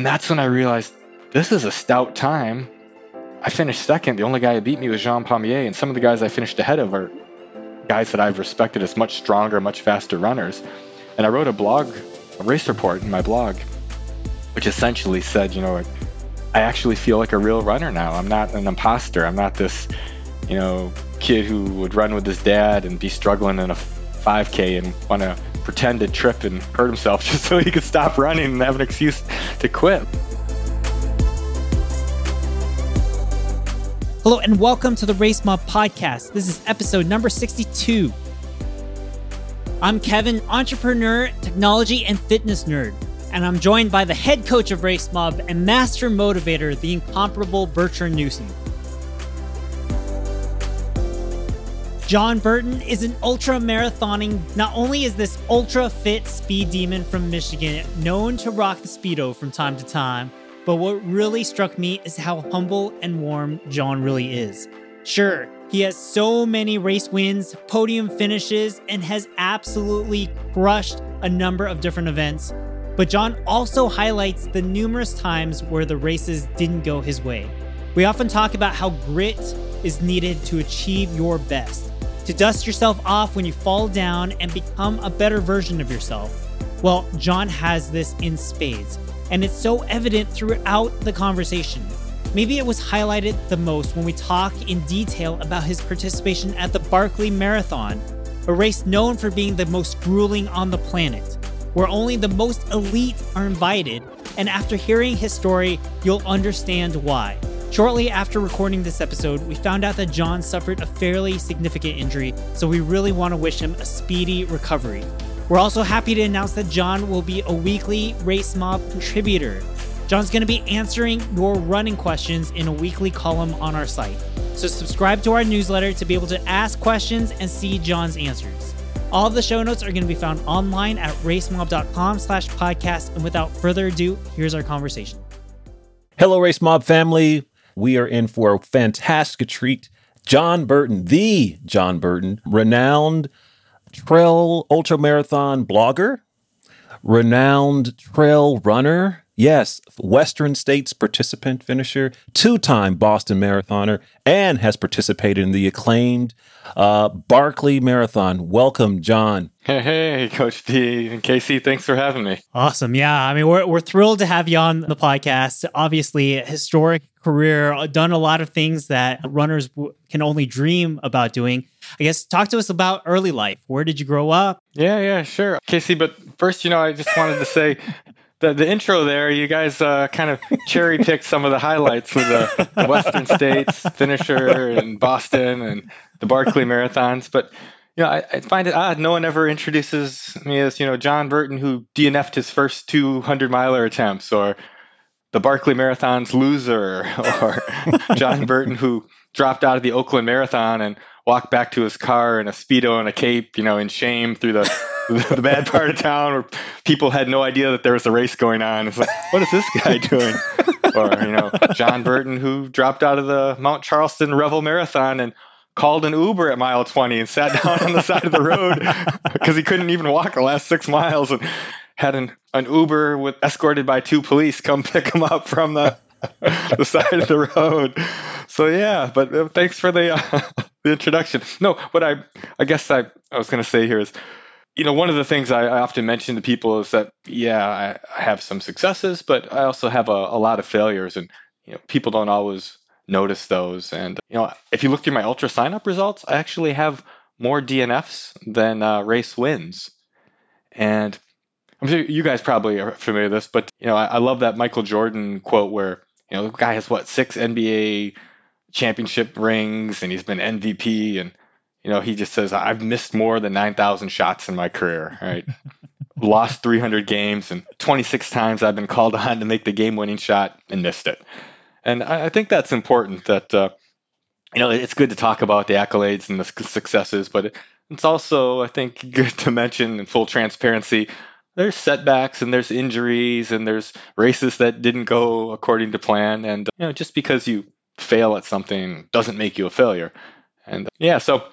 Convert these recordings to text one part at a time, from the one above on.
And that's when I realized this is a stout time. I finished second. The only guy who beat me was Jean Pommier, and some of the guys I finished ahead of are guys that I've respected as much stronger, much faster runners. And I wrote a blog, a race report in my blog, which essentially said, you know, I actually feel like a real runner now. I'm not an imposter. I'm not this, you know, kid who would run with his dad and be struggling in a 5K and want to pretend to trip and hurt himself just so he could stop running and have an excuse to quit. Hello and welcome to the Race Mob podcast. This is episode number 62. I'm Kevin, entrepreneur, technology, and fitness nerd, and I'm joined by the head coach of Race Mob and master motivator, the incomparable Bertrand Newsom. John Burton is an ultra marathoning. Not only is this ultra fit speed demon from Michigan known to rock the Speedo from time to time, but what really struck me is how humble and warm John really is. Sure, he has so many race wins, podium finishes, and has absolutely crushed a number of different events. But John also highlights the numerous times where the races didn't go his way. We often talk about how grit is needed to achieve your best to dust yourself off when you fall down and become a better version of yourself. Well, John has this in spades, and it's so evident throughout the conversation. Maybe it was highlighted the most when we talk in detail about his participation at the Barkley Marathon, a race known for being the most grueling on the planet, where only the most elite are invited. And after hearing his story, you'll understand why. Shortly after recording this episode, we found out that John suffered a fairly significant injury, so we really want to wish him a speedy recovery. We're also happy to announce that John will be a weekly Race Mob contributor. John's going to be answering your running questions in a weekly column on our site. So subscribe to our newsletter to be able to ask questions and see John's answers. All the show notes are going to be found online at racemob.com slash podcast. And without further ado, here's our conversation. Hello, Race Mob family we are in for a fantastic treat. John Burton, the John Burton, renowned trail ultra marathon blogger, renowned trail runner, yes, Western States participant finisher, two time Boston marathoner, and has participated in the acclaimed uh, Barkley Marathon. Welcome, John. Hey, hey, Coach D and Casey, thanks for having me. Awesome. Yeah. I mean, we're, we're thrilled to have you on the podcast. Obviously, historic career, done a lot of things that runners w- can only dream about doing. I guess talk to us about early life. Where did you grow up? Yeah, yeah, sure. Casey, but first, you know, I just wanted to say the, the intro there, you guys uh, kind of cherry picked some of the highlights with the Western States finisher and Boston and the Barkley marathons. But you know, I, I, find it odd. No one ever introduces me as you know John Burton, who DNF'd his first 200 miler attempts, or the Barkley Marathon's loser, or John Burton, who dropped out of the Oakland Marathon and walked back to his car in a speedo and a cape, you know, in shame through the the bad part of town where people had no idea that there was a race going on. It's like, what is this guy doing? or you know, John Burton who dropped out of the Mount Charleston Revel Marathon and called an Uber at mile 20 and sat down on the side of the road because he couldn't even walk the last six miles and had an, an Uber with escorted by two police come pick him up from the the side of the road. So yeah, but uh, thanks for the uh, the introduction. No, what I I guess I I was going to say here is, you know, one of the things I, I often mention to people is that yeah, I, I have some successes, but I also have a, a lot of failures, and you know, people don't always notice those. And you know, if you look through my ultra sign up results, I actually have more DNFs than uh, race wins, and I'm sure you guys probably are familiar with this, but you know, I, I love that Michael Jordan quote where you know, the guy has what six NBA championship rings, and he's been MVP, and you know, he just says, "I've missed more than nine thousand shots in my career." Right, lost 300 games, and 26 times I've been called on to make the game-winning shot and missed it. And I, I think that's important. That uh, you know, it's good to talk about the accolades and the successes, but it's also, I think, good to mention in full transparency there's setbacks and there's injuries and there's races that didn't go according to plan and you know just because you fail at something doesn't make you a failure and yeah so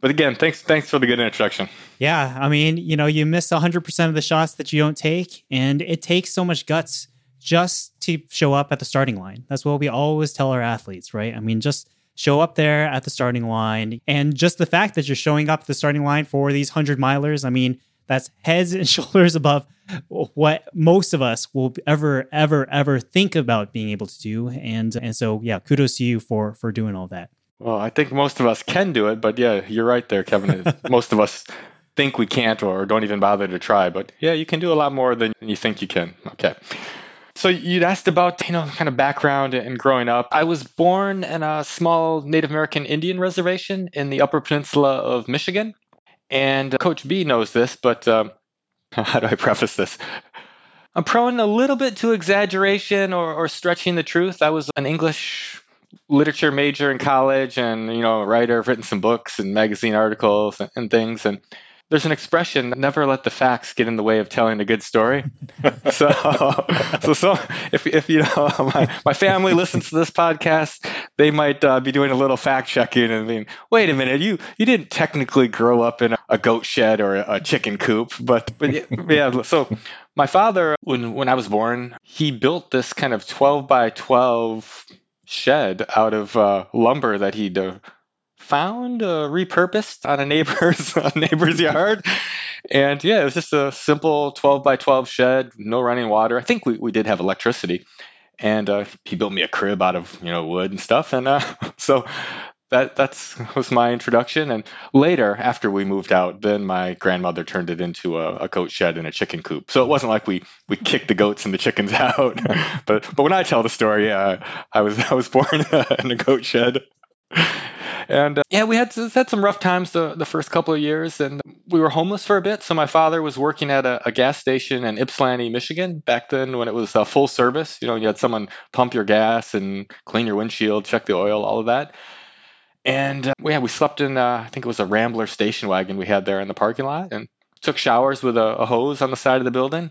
but again thanks thanks for the good introduction yeah i mean you know you miss 100% of the shots that you don't take and it takes so much guts just to show up at the starting line. That's what we always tell our athletes, right? I mean, just show up there at the starting line. And just the fact that you're showing up at the starting line for these 100 milers, I mean, that's heads and shoulders above what most of us will ever, ever, ever think about being able to do. And and so yeah, kudos to you for for doing all that. Well, I think most of us can do it, but yeah, you're right there, Kevin. most of us think we can't or don't even bother to try. But yeah, you can do a lot more than you think you can. Okay. So you'd asked about, you know, kind of background and growing up. I was born in a small Native American Indian reservation in the Upper Peninsula of Michigan. And Coach B knows this, but um, how do I preface this? I'm prone a little bit to exaggeration or, or stretching the truth. I was an English literature major in college and, you know, a writer. I've written some books and magazine articles and, and things. And there's an expression never let the facts get in the way of telling a good story. So so so if, if you know my, my family listens to this podcast they might uh, be doing a little fact checking and being wait a minute you you didn't technically grow up in a goat shed or a, chicken coop but but yeah so my father when when i was born he built this kind of 12 by 12 shed out of uh, lumber that he'd uh, found uh, repurposed on a neighbor's a neighbor's yard. And yeah, it was just a simple 12 by 12 shed, no running water. I think we, we did have electricity. And uh, he built me a crib out of you know wood and stuff. And uh, so that that's was my introduction. And later, after we moved out, then my grandmother turned it into a, a, goat shed and a chicken coop. So it wasn't like we we kicked the goats and the chickens out. but but when I tell the story, yeah, I was I was born in a goat shed and uh, yeah, we had had some rough times the, the first couple of years, and we were homeless for a bit. So my father was working at a, a gas station in Ypsilanti, Michigan, back then when it was uh, full service. You know, you had someone pump your gas and clean your windshield, check the oil, all of that. And uh, yeah, we slept in uh, I think it was a Rambler station wagon we had there in the parking lot, and took showers with a, a hose on the side of the building.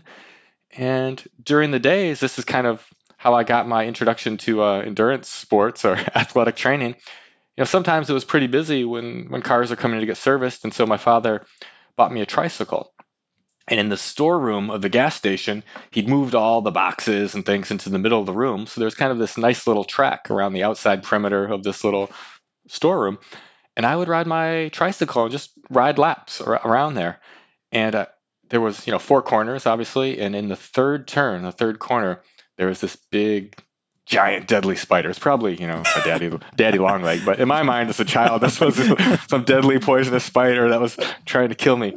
And during the days, this is kind of how I got my introduction to uh, endurance sports or athletic training you know, sometimes it was pretty busy when when cars are coming to get serviced, and so my father bought me a tricycle. And in the storeroom of the gas station, he'd moved all the boxes and things into the middle of the room. So there's kind of this nice little track around the outside perimeter of this little storeroom. And I would ride my tricycle and just ride laps around there. And uh, there was, you know, four corners, obviously. And in the third turn, the third corner, there was this big giant deadly spider. It's probably you know a daddy daddy long leg, but in my mind as a child, this was some deadly poisonous spider that was trying to kill me.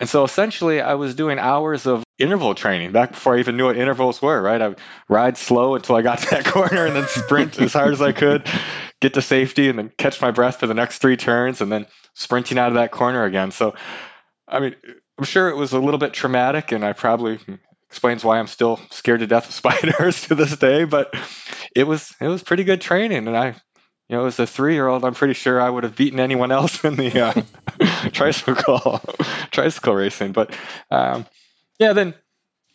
And so essentially, I was doing hours of interval training back before I even knew what intervals were. Right, I ride slow until I got to that corner, and then sprint as hard as I could, get to safety, and then catch my breath for the next three turns, and then sprinting out of that corner again. So, I mean, I'm sure it was a little bit traumatic, and I probably hmm, explains why I'm still scared to death of spiders to this day. But it was it was pretty good training, and I, you know, as a three year old, I'm pretty sure I would have beaten anyone else in the uh, tricycle tricycle racing. But um, yeah, then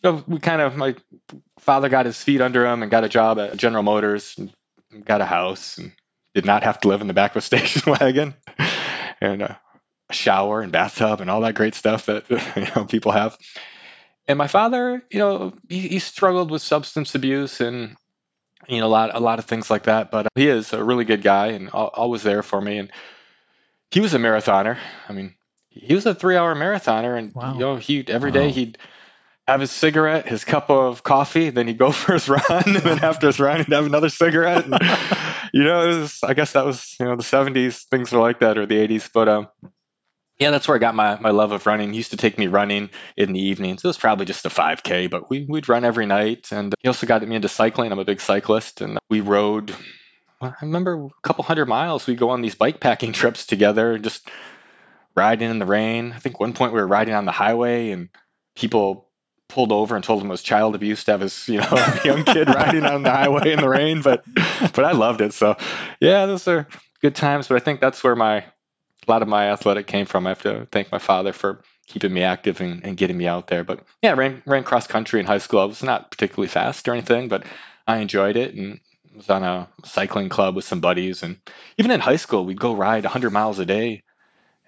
you know, we kind of my father got his feet under him and got a job at General Motors, and got a house, and did not have to live in the back of a station wagon, and uh, a shower and bathtub and all that great stuff that you know people have and my father, you know, he, he, struggled with substance abuse and you know a lot a lot of things like that. But he is a really good guy and always there for me. And he was a marathoner. I mean, he was a three-hour marathoner, and wow. you know, he every wow. day he'd have his cigarette, his cup of coffee, then he'd go for his run, and then after his run, he'd have another cigarette. And, you know, was, I guess that was you know the '70s. Things were like that, or the '80s. But um, yeah, that's where I got my, my love of running. He used to take me running in the evenings. It was probably just a 5K, but we, we'd run every night. And he also got me into cycling. I'm a big cyclist. And we rode, I remember a couple hundred miles. We'd go on these bike packing trips together and just riding in the rain. I think one point we were riding on the highway and people pulled over and told him it was child abuse to have his you know young kid riding on the highway in the rain but but i loved it so yeah those are good times but i think that's where my a lot of my athletic came from. I have to thank my father for keeping me active and, and getting me out there. But yeah, ran ran cross country in high school. I was not particularly fast or anything, but I enjoyed it and was on a cycling club with some buddies. And even in high school, we'd go ride 100 miles a day,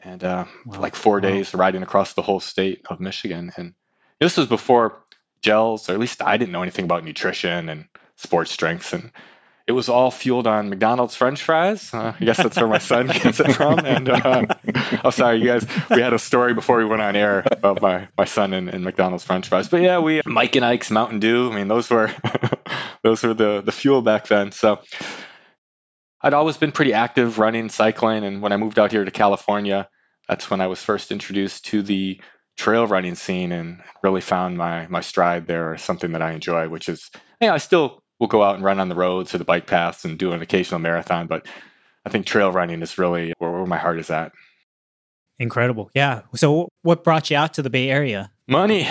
and uh, wow. like four wow. days riding across the whole state of Michigan. And this was before gels, or at least I didn't know anything about nutrition and sports drinks. And it was all fueled on McDonald's French fries. Uh, I guess that's where my son gets it from. And uh, oh, sorry, you guys, we had a story before we went on air about my, my son and, and McDonald's French fries. But yeah, we Mike and Ike's Mountain Dew. I mean, those were those were the the fuel back then. So I'd always been pretty active running, cycling, and when I moved out here to California, that's when I was first introduced to the trail running scene and really found my my stride there, or something that I enjoy, which is, yeah, I still will go out and run on the roads or the bike paths and do an occasional marathon. But I think trail running is really where, where my heart is at. Incredible. Yeah. So, what brought you out to the Bay Area? Money.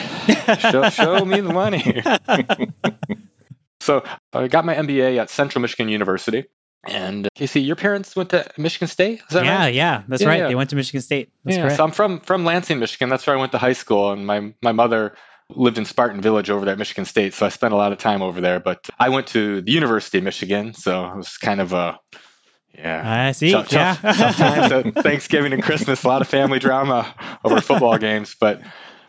show, show me the money. so, I got my MBA at Central Michigan University. And uh, Casey, your parents went to Michigan State? Is that yeah, right? Yeah, that's yeah, right. Yeah. They went to Michigan State. That's yeah, correct. so I'm from from Lansing, Michigan. That's where I went to high school. And my my mother lived in Spartan Village over there at Michigan State, so I spent a lot of time over there. But I went to the University of Michigan, so it was kind of a yeah. I see. Tough, yeah. tough, tough at Thanksgiving and Christmas, a lot of family drama over football games. But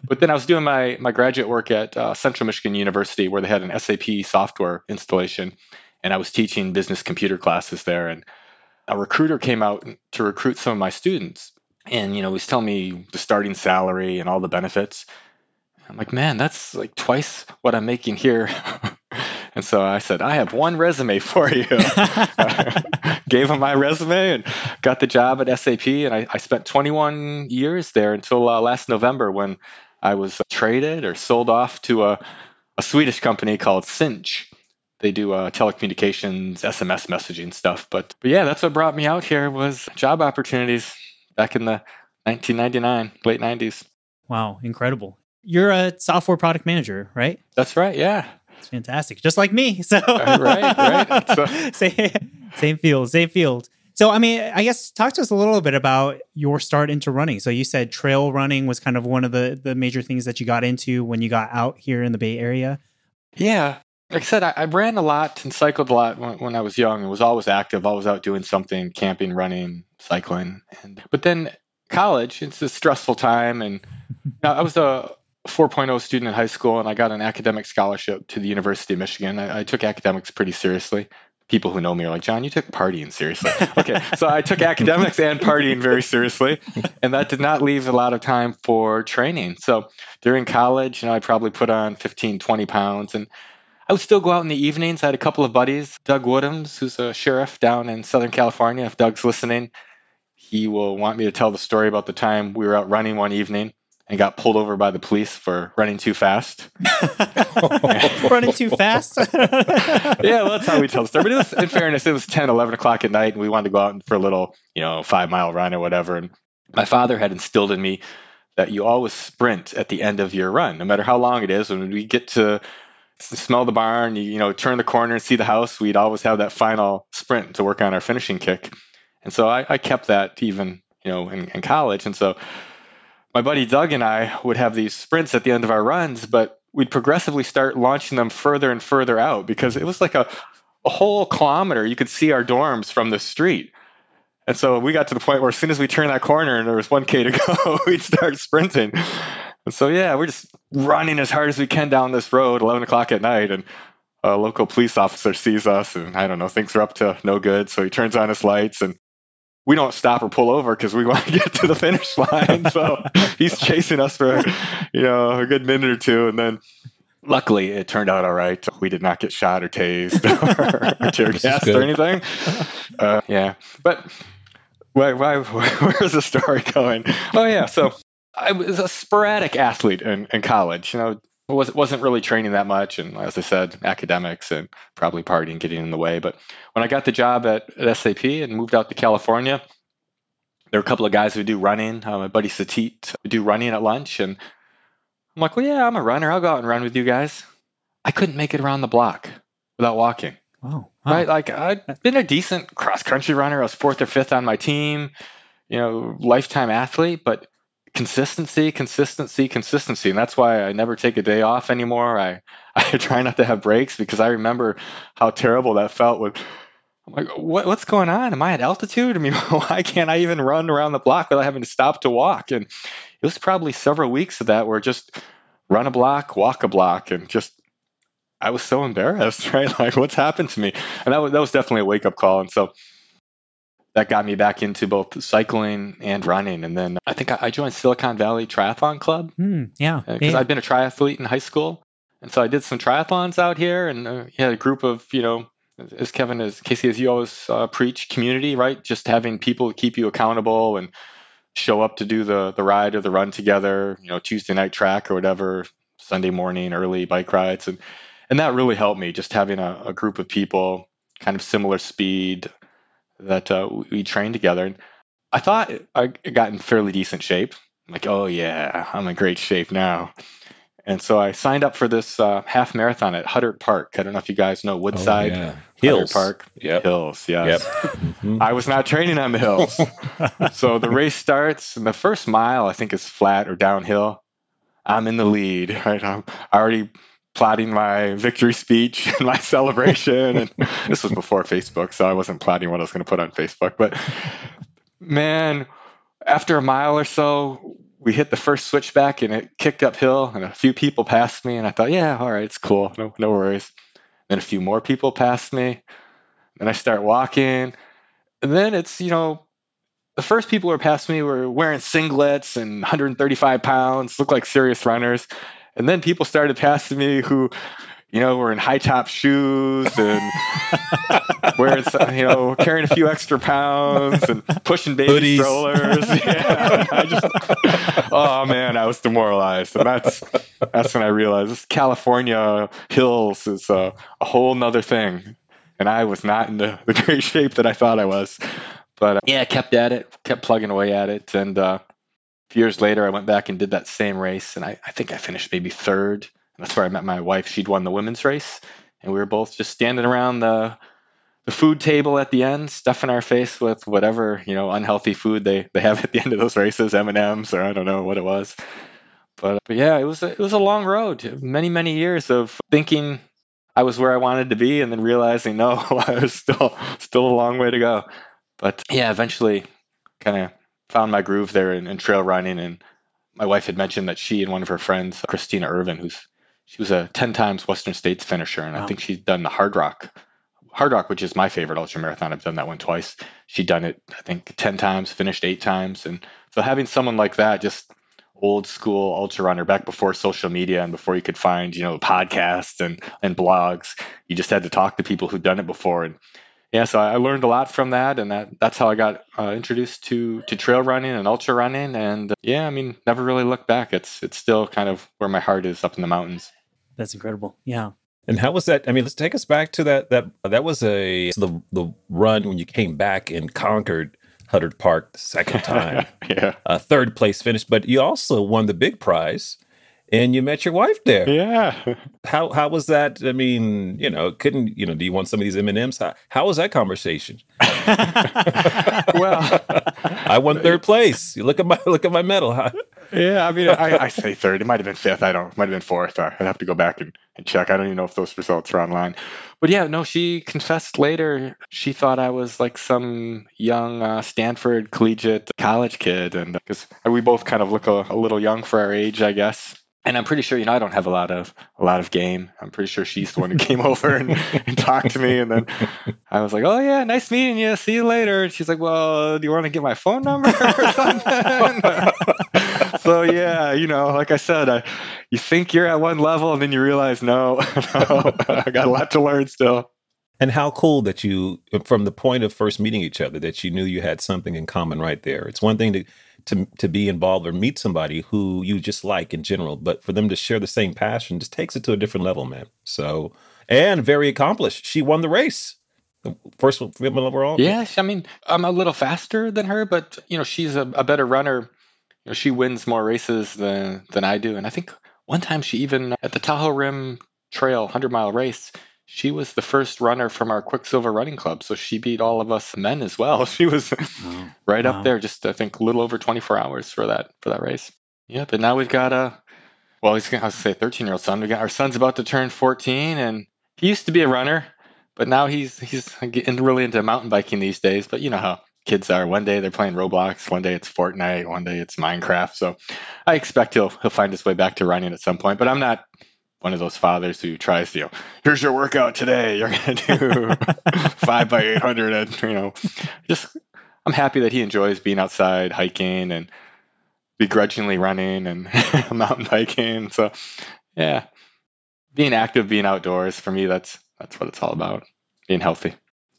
but then I was doing my my graduate work at uh, Central Michigan University, where they had an SAP software installation, and I was teaching business computer classes there. And a recruiter came out to recruit some of my students, and you know, he was telling me the starting salary and all the benefits. I'm like, man, that's like twice what I'm making here. and so I said, I have one resume for you. Gave him my resume and got the job at SAP. And I, I spent 21 years there until uh, last November when I was traded or sold off to a, a Swedish company called Sinch. They do uh, telecommunications, SMS messaging stuff. But, but yeah, that's what brought me out here was job opportunities back in the 1999, late 90s. Wow, incredible. You're a software product manager, right? That's right. Yeah. It's fantastic. Just like me. So right, right. So. same, same field, same field. So I mean, I guess talk to us a little bit about your start into running. So you said trail running was kind of one of the the major things that you got into when you got out here in the Bay Area. Yeah. Like I said, I, I ran a lot and cycled a lot when, when I was young and was always active, always out doing something, camping, running, cycling. And but then college, it's a stressful time and you uh, I was a 4.0 student in high school and I got an academic scholarship to the University of Michigan. I, I, took academics pretty seriously. People who know me are like, John, you took partying seriously. okay, so I took academics and partying very seriously, and that did not leave a lot of time for training. So during college, you know, I probably put on 15, 20 pounds, and I would still go out in the evenings. I had a couple of buddies, Doug Woodhams, who's a sheriff down in Southern California. If Doug's listening, he will want me to tell the story about the time we were out running one evening and got pulled over by the police for running too fast. running too fast? yeah, well, that's how we tell the story. But was, in fairness, it was 10, 11 o'clock at night, and we wanted to go out for a little, you know, five mile run or whatever. And my father had instilled in me that you always sprint at the end of your run, no matter how long it is. When we get to smell the barn, you, you know, turn the corner and see the house, we'd always have that final sprint to work on our finishing kick. And so I, I kept that even, you know, in, in college. And so my buddy Doug and I would have these sprints at the end of our runs, but we'd progressively start launching them further and further out because it was like a, a whole kilometer. You could see our dorms from the street. And so we got to the point where as soon as we turned that corner and there was 1K to go, we'd start sprinting. And so, yeah, we're just running as hard as we can down this road, 11 o'clock at night. And a local police officer sees us and I don't know, thinks we're up to no good. So he turns on his lights and we don't stop or pull over because we want to get to the finish line. So he's chasing us for, you know, a good minute or two. And then luckily it turned out all right. We did not get shot or tased or, or tear gassed or anything. Uh, yeah. But why, why, where's the story going? Oh, yeah. So I was a sporadic athlete in, in college. You know, was wasn't really training that much, and as I said, academics and probably partying getting in the way. But when I got the job at, at SAP and moved out to California, there were a couple of guys who do running. Uh, my buddy Satit would do running at lunch, and I'm like, well, yeah, I'm a runner. I'll go out and run with you guys. I couldn't make it around the block without walking. Wow. Right? Like I'd been a decent cross country runner. I was fourth or fifth on my team, you know, lifetime athlete, but consistency, consistency, consistency. And that's why I never take a day off anymore. I, I try not to have breaks because I remember how terrible that felt with I'm like, what, what's going on? Am I at altitude? I mean, why can't I even run around the block without having to stop to walk? And it was probably several weeks of that where just run a block, walk a block, and just I was so embarrassed, right? Like, what's happened to me? And that was that was definitely a wake up call. And so that got me back into both cycling and running. And then I think I joined Silicon Valley Triathlon Club. Mm, yeah, because yeah. I'd been a triathlete in high school, and so I did some triathlons out here, and uh, had a group of you know, as Kevin as Casey as you always uh, preach, community, right? Just having people keep you accountable and show up to do the the ride or the run together. You know, Tuesday night track or whatever, Sunday morning early bike rides, and and that really helped me. Just having a, a group of people, kind of similar speed, that uh, we trained together. And I thought I got in fairly decent shape. I'm like, oh yeah, I'm in great shape now. And so I signed up for this uh, half marathon at Huddart Park. I don't know if you guys know Woodside. Oh, yeah. Huddart Hills. Park. Yep. Hills, yes. Yep. Mhm. I was not training on the hills. so the race starts, and the first mile, I think, is flat or downhill. I'm in the lead, right? I'm already plotting my victory speech and my celebration. And this was before Facebook, so I wasn't plotting what I was going to put on Facebook. But man, after a mile or so, we hit the first switchback and it kicked uphill, and a few people passed me. And I thought, yeah, all right, it's cool. No, no worries. Then a few more people passed me. Then I start walking. And then it's, you know, the first people who were past me were wearing singlets and 135 pounds, looked like serious runners. And then people started passing me who, you know, were in high top shoes and wearing, some- you know, carrying a few extra pounds and pushing baby Hoodies. strollers. Yeah. I just, oh man, I was demoralized. And that's, that's when I realized this California hills is a, a whole nother thing. And I was not in the, the great shape that I thought I was. But uh, yeah, kept at it, kept plugging away at it. And uh, a few years later, I went back and did that same race. And I, I think I finished maybe third. And that's where I met my wife. She'd won the women's race. And we were both just standing around the, the food table at the end, stuffing our face with whatever, you know, unhealthy food they, they have at the end of those races, M&Ms or I don't know what it was. But, but yeah, it was a, it was a long road, many many years of thinking I was where I wanted to be, and then realizing no, I was still still a long way to go. But yeah, eventually, kind of found my groove there in, in trail running. And my wife had mentioned that she and one of her friends, Christina Irvin, who's she was a ten times Western States finisher, and I Wow. think she's done the Hardrock. Hard Rock, which is my favorite ultra marathon, I've done that one twice. She'd done it, I think, ten times, finished eight times, and so having someone like that, just old school ultra runner back before social media and before you could find you know podcasts and and blogs you just had to talk to people who'd done it before and yeah so i learned a lot from that and that that's how i got uh, introduced to to trail running and ultra running and uh, yeah i mean never really looked back it's it's still kind of where my heart is up in the mountains That's incredible. Yeah. And how was that? I mean, let's take us back to that. That that was a the the run when you came back and conquered Huddart Park the second time, yeah uh, third place finish. But you also won the big prize, and you met your wife there. yeah How how was that? I mean, you know, couldn't you know? Do you want some of these M and M's? How, how was that conversation? well I won third place. You look at my look at my medal. How- Yeah, I mean, I, I say third. It might have been fifth. I don't. Might have been fourth. I'd have to go back and, and check. I don't even know if those results are online. But yeah, no. She confessed later. She thought I was like some young uh, Stanford collegiate college kid, and because we both kind of look a, a little young for our age, I guess. And I'm pretty sure, you know, I don't have a lot of a lot of game. I'm pretty sure she's the one who came over and, and talked to me, and then I was like, "Oh yeah, nice meeting you. See you later." And she's like, "Well, do you want to get my phone number or something?" so yeah, you know, like I said, I, you think you're at one level, and then you realize, no, no, I got a lot to learn still. And how cool that you, from the point of first meeting each other, that you knew you had something in common right there. It's one thing to to to be involved or meet somebody who you just like in general, but for them to share the same passion just takes it to a different level, man. So, and very accomplished. She won the race, first women overall. Yeah, I mean, I'm a little faster than her, but you know, she's a, a better runner. You know, she wins more races than than I do, and I think one time she even at the Tahoe Rim Trail 100 mile race. She was the first runner from our Quicksilver Running Club, so she beat all of us men as well. She was right Wow. up there, just I think a little over 24 hours for that for that race. Yeah, but now we've got a well, he's gonna I was gonna say 13 year old son. We got our son's about to turn 14, and he used to be a runner, but now he's he's getting really into mountain biking these days. But you know how kids are. One day they're playing Roblox, one day it's Fortnite, one day it's Minecraft. So I expect he'll he'll find his way back to running at some point. But I'm not one of those fathers who tries to, you know, here's your workout today. You're gonna do five by eight hundred, and you know, just I'm happy that he enjoys being outside hiking and begrudgingly running and mountain biking. So yeah, being active, being outdoors for me, that's that's what it's all about. Being healthy.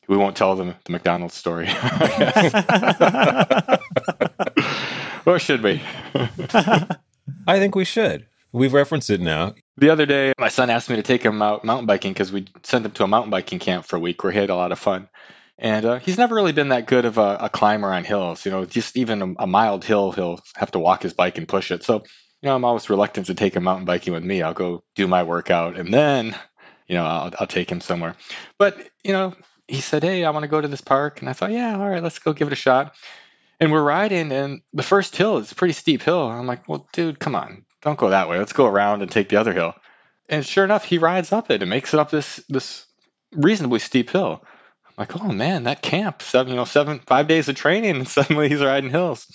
We won't tell them the McDonald's story. or should we? I think we should. We've referenced it now. The other day, my son asked me to take him out mountain biking because we sent him to a mountain biking camp for a week where he had a lot of fun. And uh, he's never really been that good of a, a climber on hills. You know, just even a, a, mild hill, he'll have to walk his bike and push it. So, you know, I'm always reluctant to take him mountain biking with me. I'll go do my workout and then, you know, I'll, I'll take him somewhere. But, you know, he said, Hey, I want to go to this park. And I thought, Yeah, all right, let's go give it a shot. And we're riding, and the first hill is a pretty steep hill. I'm like, Well, dude, come on, don't go that way. Let's go around and take the other hill. And sure enough, he rides up it and makes it up this this reasonably steep hill. I'm like, oh man, that camp, seven, you know, seven, five days of training, and suddenly he's riding hills.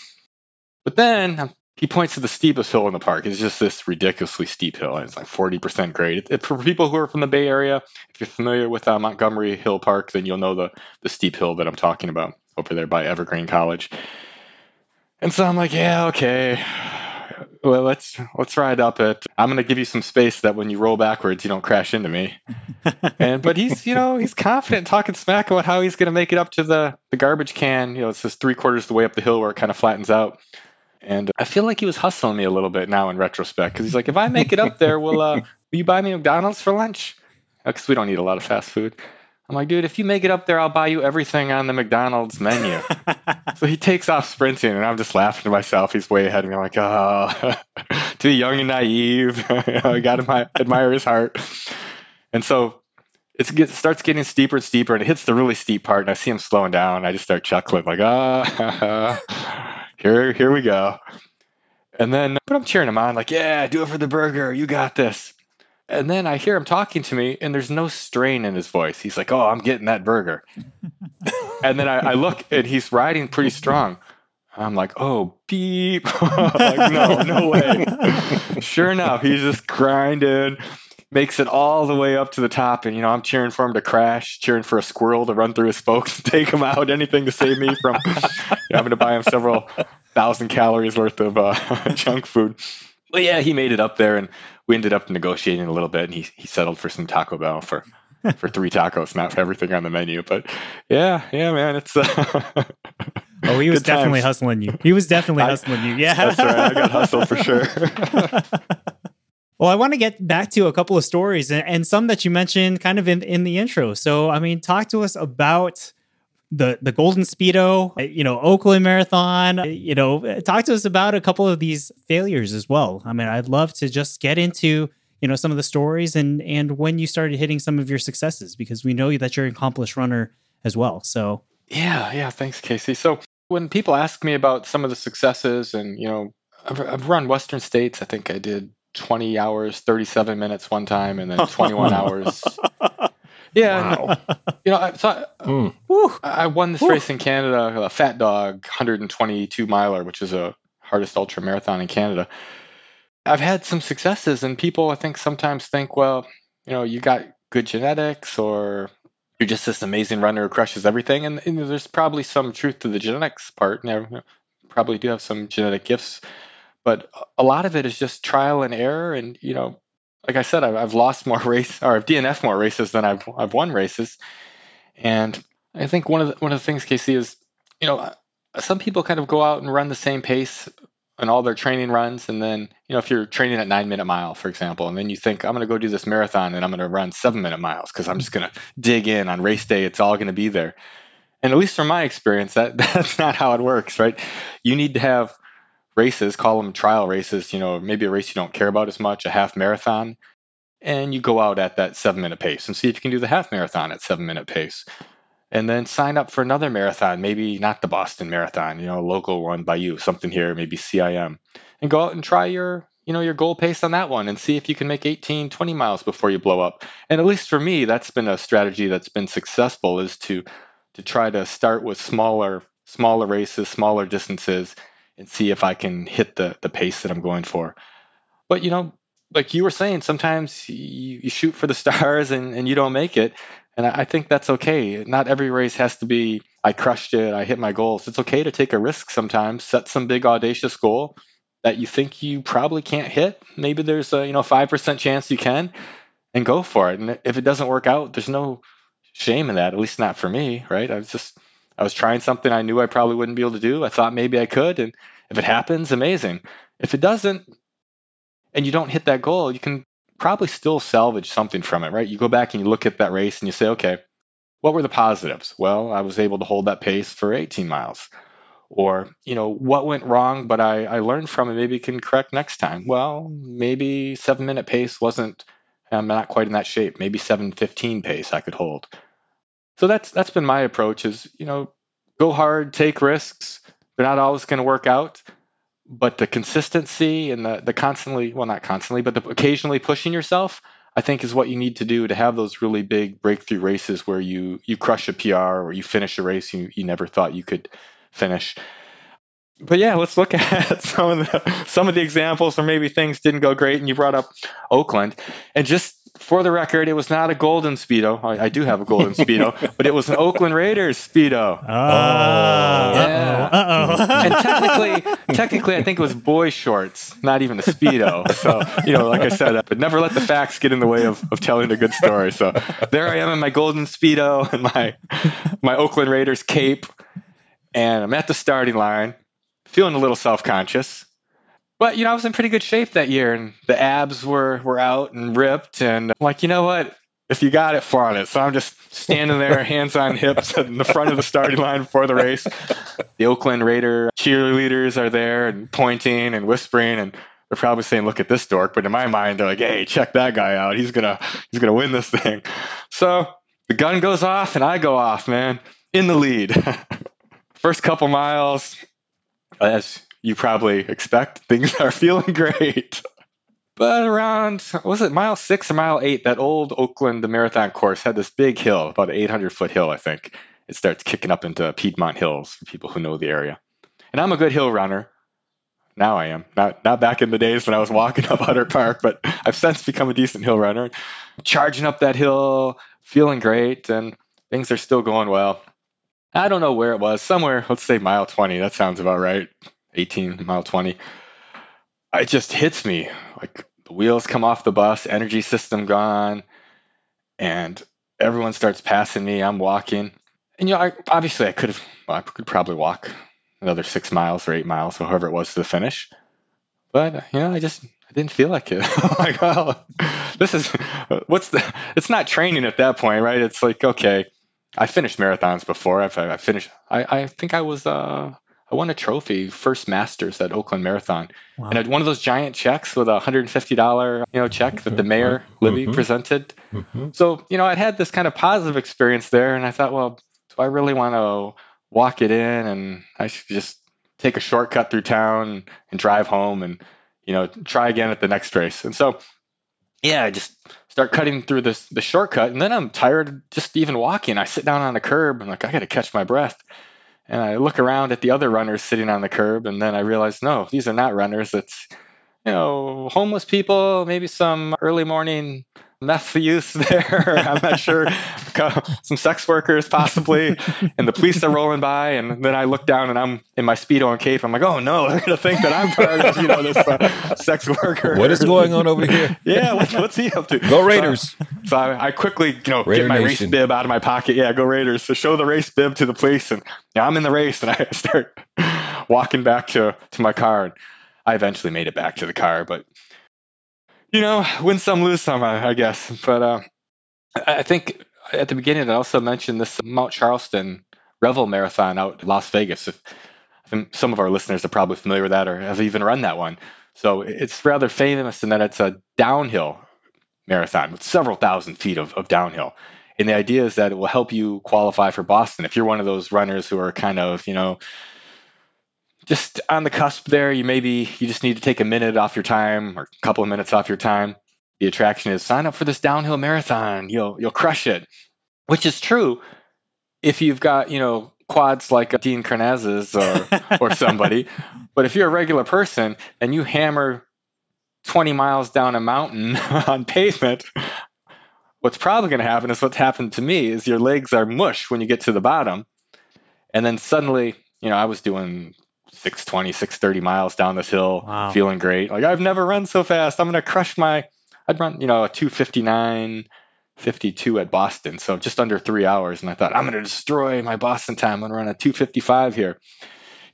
But then um, he points to the steepest hill in the park. It's just this ridiculously steep hill, and it's like 40% grade. It, it, for people who are from the Bay Area, if you're familiar with uh, Montgomery Hill Park, then you'll know the the steep hill that I'm talking about over there by Evergreen College. And so I'm like, yeah, okay well let's let's ride up it i'm going to give you some space that when you roll backwards you don't crash into me. And but he's you know he's confident talking smack about how he's going to make it up to the the garbage can. You know it's just three quarters of the way up the hill where it kind of flattens out. And i feel like he was hustling me a little bit now in retrospect because he's like if i make it up there will uh will you buy me mcdonald's for lunch? Because we don't eat a lot of fast food I'm like, dude, if you make it up there, I'll buy you everything on the McDonald's menu. so he takes off sprinting, and I'm just laughing to myself. He's way ahead of me. I'm like, oh, too young and naive. I got to admire his heart. And so it starts getting steeper and steeper, and it hits the really steep part, and I see him slowing down. I just start chuckling, like, ah, oh, here, here we go. And then, but I'm cheering him on, like, yeah, do it for the burger. You got this. And then I hear him talking to me, and there's no strain in his voice. He's like, "Oh, I'm getting that burger." and then I, I, look, and he's riding pretty strong. I'm like, "Oh, beep!" like, no, no way. sure enough, he's just grinding, makes it all the way up to the top, and you know, I'm cheering for him to crash, cheering for a squirrel to run through his spokes and take him out. Anything to save me from having to buy him several thousand calories worth of uh, junk food. But yeah, he made it up there, and we ended up negotiating a little bit, and he he settled for some Taco Bell for for three tacos, not for everything on the menu. But yeah, yeah, man, it's. Uh, oh, he was definitely times. hustling you. He was definitely I, hustling you. Yeah, that's right. I got hustled for sure. Well, I want to get back to a couple of stories and, and, some that you mentioned kind of in, in the intro. So, I mean, talk to us about the the Golden Speedo, uh, you know, Oakland Marathon. Uh, you know, uh, talk to us about a couple of these failures as well. I mean, I'd love to just get into you know some of the stories and and when you started hitting some of your successes because we know that you're an accomplished runner as well. So yeah, yeah, thanks, Casey. So when people ask me about some of the successes, and you know, I've, I've run Western States. I think I did 20 hours, 37 minutes one time, and then 21 hours yeah, wow. you know, so I, mm. I won this race in Canada, a Fat Dog 122 miler, which is a hardest ultra marathon in Canada. I've had some successes, and people I think sometimes think, well, you know, you got good genetics, or you're just this amazing runner who crushes everything. And, and there's probably some truth to the genetics part. You know, probably do have some genetic gifts, but a lot of it is just trial and error, and you know, like I said, I've, I've lost more race or I've DNF more races than I've I've won races, and I think one of the, one of the things Casey is, you know, uh, some people kind of go out and run the same pace in all their training runs, and then you know if you're training at nine minute mile, for example, and then you think I'm going to go do this marathon and I'm going to run seven minute miles because I'm just going to dig in on race day. It's all going to be there. And at least from my experience, that that's not how it works, right? You need to have races, call them trial races, you know, maybe a race you don't care about as much, a half marathon, and you go out at that seven minute pace and see if you can do the half marathon at seven minute pace. And then sign up for another marathon, maybe not the Boston Marathon, you know, a local one by you, something here, maybe CIM. And go out and try your, you know, your goal pace on that one and see if you can make 18, 20 miles before you blow up. And at least for me, that's been a strategy that's been successful is to to try to start with smaller smaller races, smaller distances, and see if I can hit the the pace that I'm going for. But you know, like you were saying, sometimes you, you shoot for the stars and, and you don't make it. And I, I think that's okay. Not every race has to be I crushed it, I hit my goals. It's okay to take a risk sometimes, set some big audacious goal that you think you probably can't hit. Maybe there's a you know five percent chance you can, and go for it. And if it doesn't work out, there's no shame in that. At least not for me, right? I was just I was trying something I knew I probably wouldn't be able to do. I thought maybe I could, and if it happens, amazing. If it doesn't, and you don't hit that goal, you can probably still salvage something from it, right? You go back and you look at that race and you say, okay, what were the positives? Well, I was able to hold that pace for 18 miles. Or, you know, what went wrong, but I, I learned from it, maybe can correct next time. Well, maybe seven minute pace wasn't, I'm not quite in that shape. Maybe 715 pace I could hold. So that's that's been my approach is, you know, go hard, take risks. They're not always going to work out, but the consistency and the, the constantly well not constantly but the occasionally pushing yourself i think is what you need to do to have those really big breakthrough races where you you crush a pr or you finish a race you, you never thought you could finish but yeah let's look at some of the some of the examples where maybe things didn't go great and you brought up oakland and just for the record, it was not a golden Speedo. I, I do have a golden Speedo, but it was an Oakland Raiders Speedo. Uh, yeah. Uh-oh. and technically, technically, I think it was boy shorts, not even a Speedo. So, you know, like I said, but never let the facts get in the way of, of telling a good story. So there I am in my golden Speedo and my, my Oakland Raiders cape. And I'm at the starting line, feeling a little self conscious but you know, I was in pretty good shape that year, and the abs were were out and ripped. And I'm like, you know what? If you got it, flaunt it. So I'm just standing there, hands on hips, in the front of the starting line before the race. The Oakland Raider cheerleaders are there and pointing and whispering, and they're probably saying, "Look at this dork." But in my mind, they're like, "Hey, check that guy out. He's gonna he's gonna win this thing." So the gun goes off, and I go off, man, in the lead. First couple miles, as you probably expect things are feeling great. But around, was it mile six or mile eight, that old Oakland the marathon course had this big hill, about an 800 foot hill, I think. It starts kicking up into Piedmont Hills for people who know the area. And I'm a good hill runner. Now I am. Not not back in the days when I was walking up Huddart Park, but I've since become a decent hill runner. Charging up that hill, feeling great, and things are still going well. I don't know where it was, somewhere, let's say mile 20. That sounds about right. 18 mile 20 it just hits me. Like the wheels come off the bus energy system gone and everyone starts passing me. I'm walking. And you know I, obviously i could have well, i could probably walk another six miles or eight miles or however it was to the finish. But you know i just i didn't feel like it. Like oh this is what's the it's not training at that point right? It's like okay i finished marathons before i've i finished i i think i was uh I won a trophy, first Masters at Oakland Marathon, wow. and I had one of those giant checks with a hundred and fifty dollar you know check that the mayor Libby mm-hmm. presented. Mm-hmm. So you know I'd had this kind of positive experience there, and I thought, well, do I really want to walk it in, and I should just take a shortcut through town and drive home, and you know try again at the next race. And so yeah, I just start cutting through this the shortcut, and then I'm tired just even walking. I sit down on the curb, and like I got to catch my breath. And I look around at the other runners sitting on the curb, and then I realize, no, these are not runners. It's, you know, homeless people, maybe some early morning meth use there. I'm not sure. Some sex workers, possibly. and the police are rolling by. And then I look down and I'm in my Speedo and cape. I'm like, oh no, they're going to think that I'm part of, you know, this uh, sex worker. What is going on over here? yeah, what's, what's he up to? Go Raiders. So, so I, I, quickly, you know, Raider get my Nation. race bib out of my pocket. Yeah, go Raiders. So show the race bib to the police. And yeah, I'm in the race. And I start walking back to, to my car. And I eventually made it back to the car. But you know, win some, lose some, I, I guess. But uh, I think at the beginning, I also mentioned this Mount Charleston Revel Marathon out in Las Vegas. Some of our listeners are probably familiar with that or have even run that one. So it's rather famous in that it's a downhill marathon with several thousand feet of, of downhill. And the idea is that it will help you qualify for Boston. If you're one of those runners who are kind of, you know, just on the cusp there, you maybe you just need to take a minute off your time or a couple of minutes off your time. The attraction is sign up for this downhill marathon. You'll you'll crush it. Which is true if you've got, you know, quads like Dean Karnazes or or somebody. but if you're a regular person and you hammer 20 miles down a mountain on pavement, what's probably going to happen is what's happened to me is your legs are mush when you get to the bottom. And then suddenly, you know, I was doing 620, 630 miles down this hill, Wow. feeling great. Like I've never run so fast. I'm going to crush my I'd run, you know, a 259 52 at Boston, so just under 3 hours and I thought I'm going to destroy my Boston time. I'm going to run a 255 here.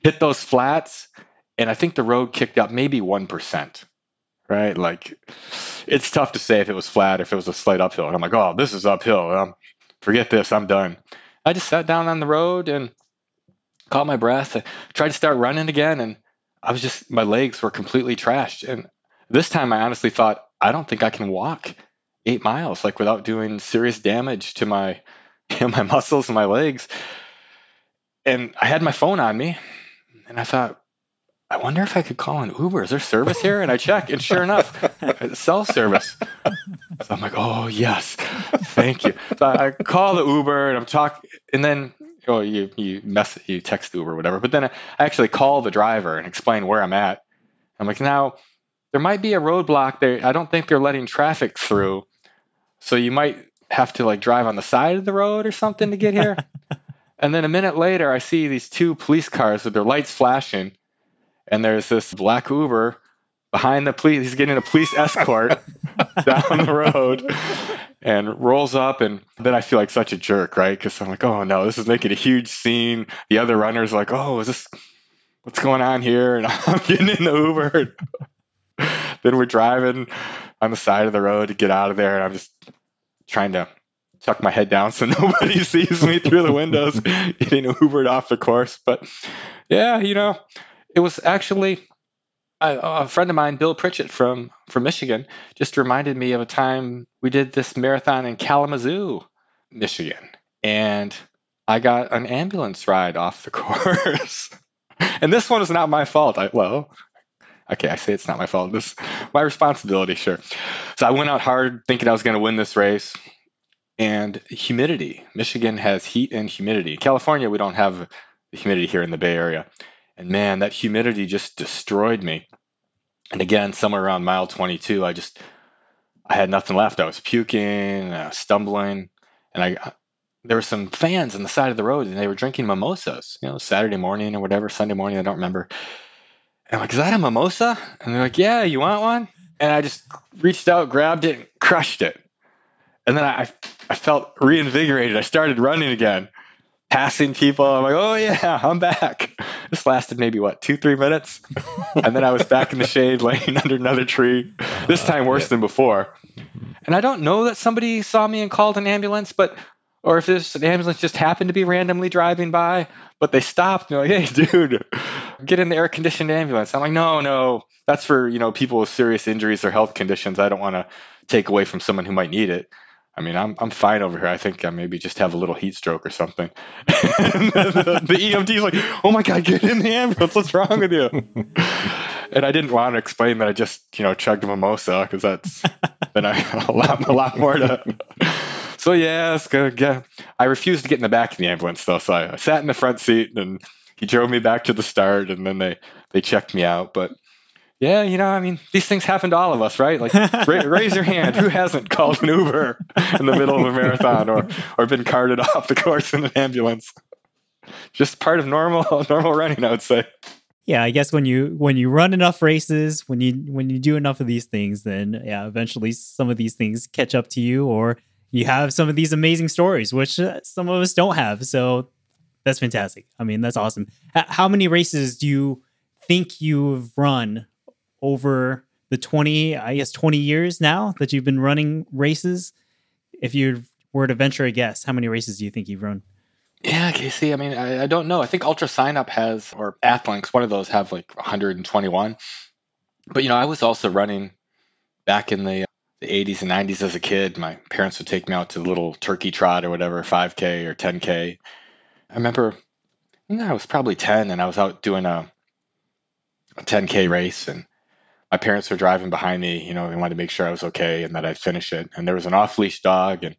Hit those flats and I think the road kicked up maybe 1% right? Like it's tough to say if it was flat, if it was a slight uphill. And I'm like, oh, this is uphill. Um, forget this. I'm done. I just sat down on the road and caught my breath. I tried to start running again, and I was just my legs were completely trashed. And this time, I honestly thought, I don't think I can walk eight miles like without doing serious damage to my my muscles and my legs. And I had my phone on me, and I thought, I wonder if I could call an Uber. Is there service here? And I check, and sure enough, cell service. So I'm like, oh yes, thank you. So I call the Uber, and I'm talking, and then oh, you you mess you text Uber, or whatever. But then I actually call the driver and explain where I'm at. I'm like, now there might be a roadblock there. I don't think they're letting traffic through, so you might have to like drive on the side of the road or something to get here. and then a minute later, I see these two police cars with their lights flashing and there's this black Uber behind the police. He's getting a police escort down the road and rolls up. And then I feel like such a jerk, right? Because I'm like, oh no, this is making a huge scene. The other runner's like, oh, is this what's going on here? And I'm getting in the Uber. then we're driving on the side of the road to get out of there. And I'm just trying to tuck my head down so nobody sees me through the windows getting Ubered off the course. But yeah, you know, it was actually a, friend of mine, Bill Pritchett from from Michigan, just reminded me of a time we did this marathon in Kalamazoo, Michigan, and I got an ambulance ride off the course. and this one was not my fault. I, well, okay, I say it's not my fault. This my responsibility, sure. So I went out hard thinking I was going to win this race. And humidity. Michigan has heat and humidity. California, we don't have the humidity here in the Bay Area. And man, that humidity just destroyed me. And again, somewhere around mile 22, I just I had nothing left. I was puking, uh, stumbling, and I there were some fans on the side of the road, and they were drinking mimosas. You know, Saturday morning or whatever, Sunday morning, I don't remember. And I'm like, "Is that a mimosa?" And they're like, "Yeah, you want one?" And I just reached out, grabbed it, crushed it. And then I I felt reinvigorated. I started running again passing people. I'm like, oh yeah, I'm back. This lasted maybe what two, three minutes, and then I was back in the shade, laying under another tree. This uh, time worse than before. And I don't know that somebody saw me and called an ambulance, but or if this an ambulance just happened to be randomly driving by, but they stopped and they're like, hey, dude, get in the air conditioned ambulance. I'm like, no, no, that's for you know people with serious injuries or health conditions. I don't want to take away from someone who might need it. I mean, I'm I'm fine over here. I think I maybe just have a little heat stroke or something. the, the, the EMT's like, "Oh my god, get in the ambulance! What's wrong with you?" and I didn't want to explain that I just you know chugged a mimosa because that's then I a lot a lot more to. So yeah, it's good. Yeah, I refused to get in the back of the ambulance though, so I, I sat in the front seat and he drove me back to the start, and then they they checked me out, but yeah, you know, I mean, these things happen to all of us, right? Like, ra- raise your hand. Who hasn't called an Uber in the middle of a marathon or or been carted off the course in an ambulance? Just part of normal normal running, I would say. Yeah, I guess when you when you run enough races, when you when you do enough of these things, then yeah, eventually some of these things catch up to you, or you have some of these amazing stories, which uh, some of us don't have. So that's fantastic. I mean, that's awesome. How many races do you think you've run over the 20 i guess 20 years now that you've been running races if you were to venture a guess how many races do you think you've run Yeah, Casey. I mean, I, I don't know. I think Ultra Sign Up has, or Athlinks, one of those have like 121. But you know, I was also running back in the uh, the 80s and 90s as a kid. My parents would take me out to the little turkey trot or whatever, 5K or 10K. I remember, you know, I was probably 10 and I was out doing a, a 10K race and my parents were driving behind me. You know, they wanted to make sure I was okay and that I'd finish it. And there was an off leash dog and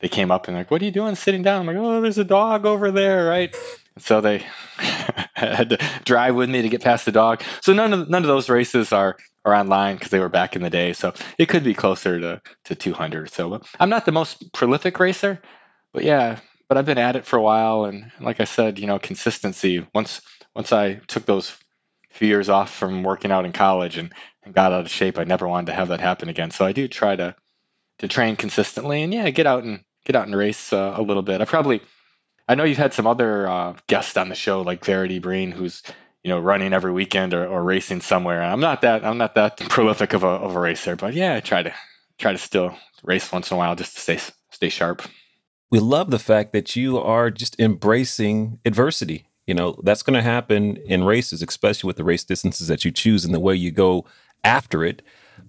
they came up and like, what are you doing sitting down? I'm like, oh, there's a dog over there, right? So they had to drive with me to get past the dog. So none of none of those races are are online because they were back in the day. So it could be closer to to 200. So I'm not the most prolific racer, but yeah, but I've been at it for a while, and like I said, you know, consistency. Once once I took those few years off from working out in college and, and got out of shape, I never wanted to have that happen again. So I do try to to train consistently and yeah, get out and get out and race uh, a little bit. I probably I know you've had some other uh, guests on the show like Verity Breen, who's you know running every weekend or, or racing somewhere. I'm not that I'm not that prolific of a of a racer, but yeah, I try to try to still race once in a while just to stay stay sharp. We love the fact that you are just embracing adversity. You know, that's going to happen in races, especially with the race distances that you choose and the way you go after it.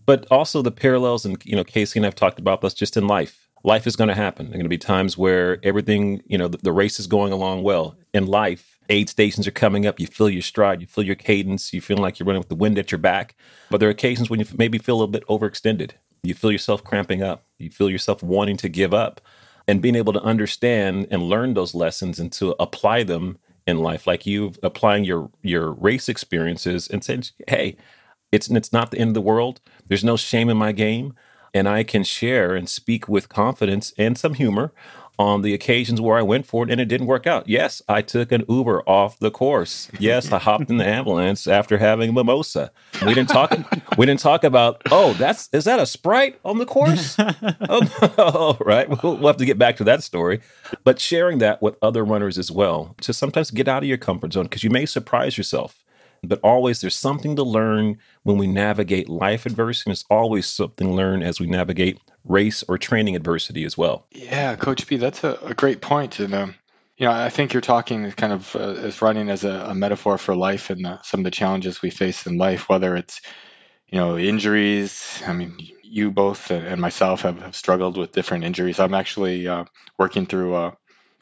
But also the parallels, and you know, Casey and I've talked about this just in life life is going to happen. There are going to be times where everything, you know, the, the, race is going along well. In life, aid stations are coming up. You feel your stride, you feel your cadence, you feel like you're running with the wind at your back. But there are occasions when you maybe feel a little bit overextended. You feel yourself cramping up. You feel yourself wanting to give up. And being able to understand and learn those lessons and to apply them in life, like you applying your your race experiences and saying, "Hey, it's it's not the end of the world. There's no shame in my game and I can share and speak with confidence and some humor on the occasions where I went for it and it didn't work out. Yes, I took an Uber off the course. Yes, I hopped in the ambulance after having a mimosa. We didn't talk. we didn't talk about. Oh, that's is that a sprite on the course? oh, right. We'll, we'll have to get back to that story. But sharing that with other runners as well to sometimes get out of your comfort zone because you may surprise yourself but always there's something to learn when we navigate life adversity. And there's always something learned as we navigate race or training adversity as well. Yeah, Coach B, that's a, a great point. And, um, you know, I think you're talking kind of uh, as running as a, a, metaphor for life and the, some of the challenges we face in life, whether it's, you know, injuries. I mean, you both and myself have, have struggled with different injuries. I'm actually uh, working through a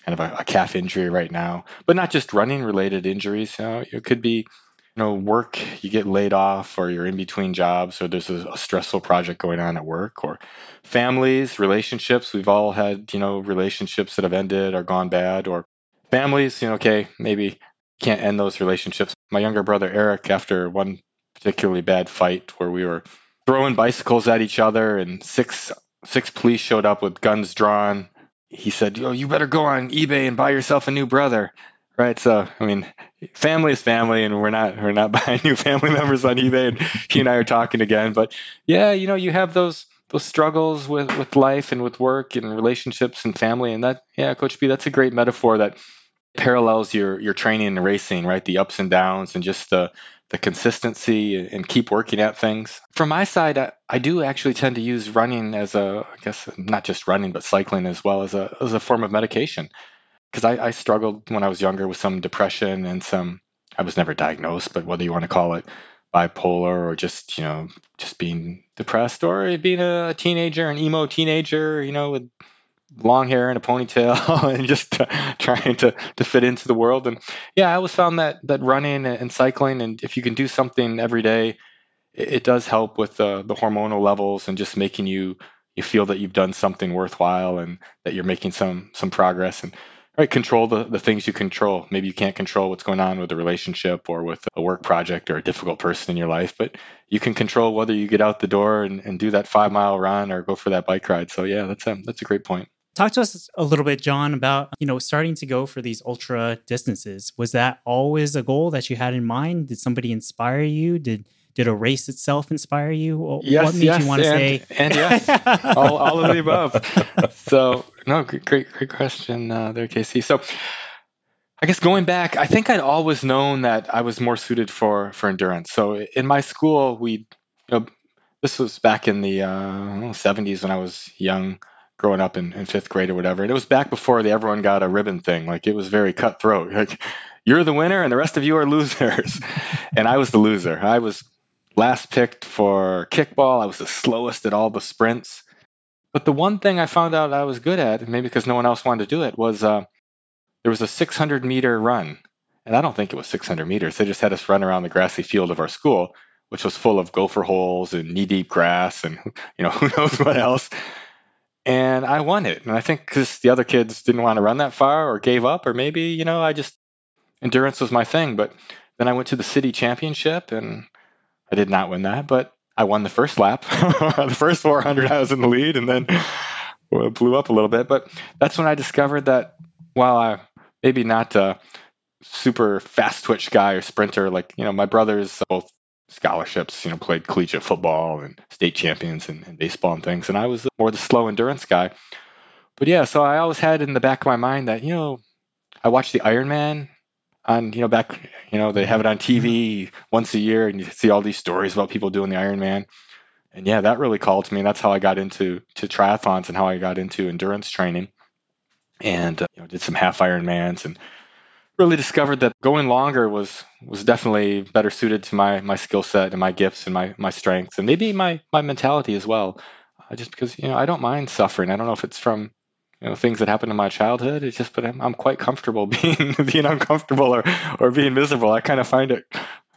kind of a, a, calf injury right now, but not just running related injuries. You know, it could be you know, work, you get laid off or you're in between jobs or there's a, stressful project going on at work or families, relationships. We've all had, you know, relationships that have ended or gone bad or families, you know, okay, maybe can't end those relationships. My younger brother, Eric, after one particularly bad fight where we were throwing bicycles at each other and six, six police showed up with guns drawn. He said, "Oh, you better go on eBay and buy yourself a new brother." Right. So, I mean, family is family, and we're not we're not buying new family members on eBay. And he and I are talking again. But yeah, you know, you have those those struggles with with life and with work and relationships and family, and that yeah, Coach B, that's a great metaphor that parallels your your training and racing, right? The ups and downs and just the the consistency and keep working at things. From my side, I, I, do actually tend to use running as a, I guess not just running, but cycling as well as a as a form of medication because I, I, struggled when I was younger with some depression and some I was never diagnosed, but whether you want to call it bipolar or just you know just being depressed or being a teenager, an emo teenager, you know, with long hair and a ponytail and just trying to to fit into the world. And yeah, I always found that that running and cycling, and if you can do something every day, it, it does help with the the hormonal levels and just making you you feel that you've done something worthwhile and that you're making some some progress and right control the, the things you control. Maybe you can't control what's going on with a relationship or with a work project or a difficult person in your life but you can control whether you get out the door and, and do that five mile run or go for that bike ride. So yeah that's a that's a great point. Talk to us a little bit john about you know starting to go for these ultra distances. Was that always a goal that you had in mind? Did somebody inspire you? Did did a race itself inspire you? Yes, what made yes, you want to say? And yes, all, all of the above. So, no, great, great question uh, there, Casey. So, I guess going back, I think I'd always known that I was more suited for for endurance. So, in my school, we, you know, this was back in the uh, 70s when I was young, growing up in, in fifth grade or whatever. And it was back before the everyone got a ribbon thing. Like it was very cutthroat. Like you're the winner and the rest of you are losers. and I was the loser. I was last picked for kickball. I was the slowest at all the sprints. But the one thing I found out I was good at, maybe because no one else wanted to do it, was uh, there was a 600 meter run. And I don't think it was 600 meters. They just had us run around the grassy field of our school, which was full of gopher holes and knee deep grass and, you know, who knows what else. And I won it. And I think because the other kids didn't want to run that far or gave up, or maybe, you know, I just endurance was my thing. But then I went to the city championship and I did not win that, but I won the first lap. the first 400, I was in the lead and then blew up a little bit. But that's when I discovered that while I maybe not a super fast twitch guy or sprinter, like, you know, my brothers uh, both scholarships, you know, played collegiate football and state champions and, and baseball and things. And I was more the slow endurance guy. But yeah, so I always had in the back of my mind that, you know, I watched the Ironman on, you know, back, you know, they have it on TV once a year and you see all these stories about people doing the Ironman. And yeah, that really called to me. And that's how I got into to triathlons and how I got into endurance training. And uh, you know, did some half Ironmans and really discovered that going longer was was definitely better suited to my my skill set and my gifts and my my strengths and maybe my my mentality as well. Uh, just because you know I don't mind suffering. I don't know if it's from you know things that happened in my childhood. It's just but I'm, I'm quite comfortable being being uncomfortable or or being miserable. I kind of find it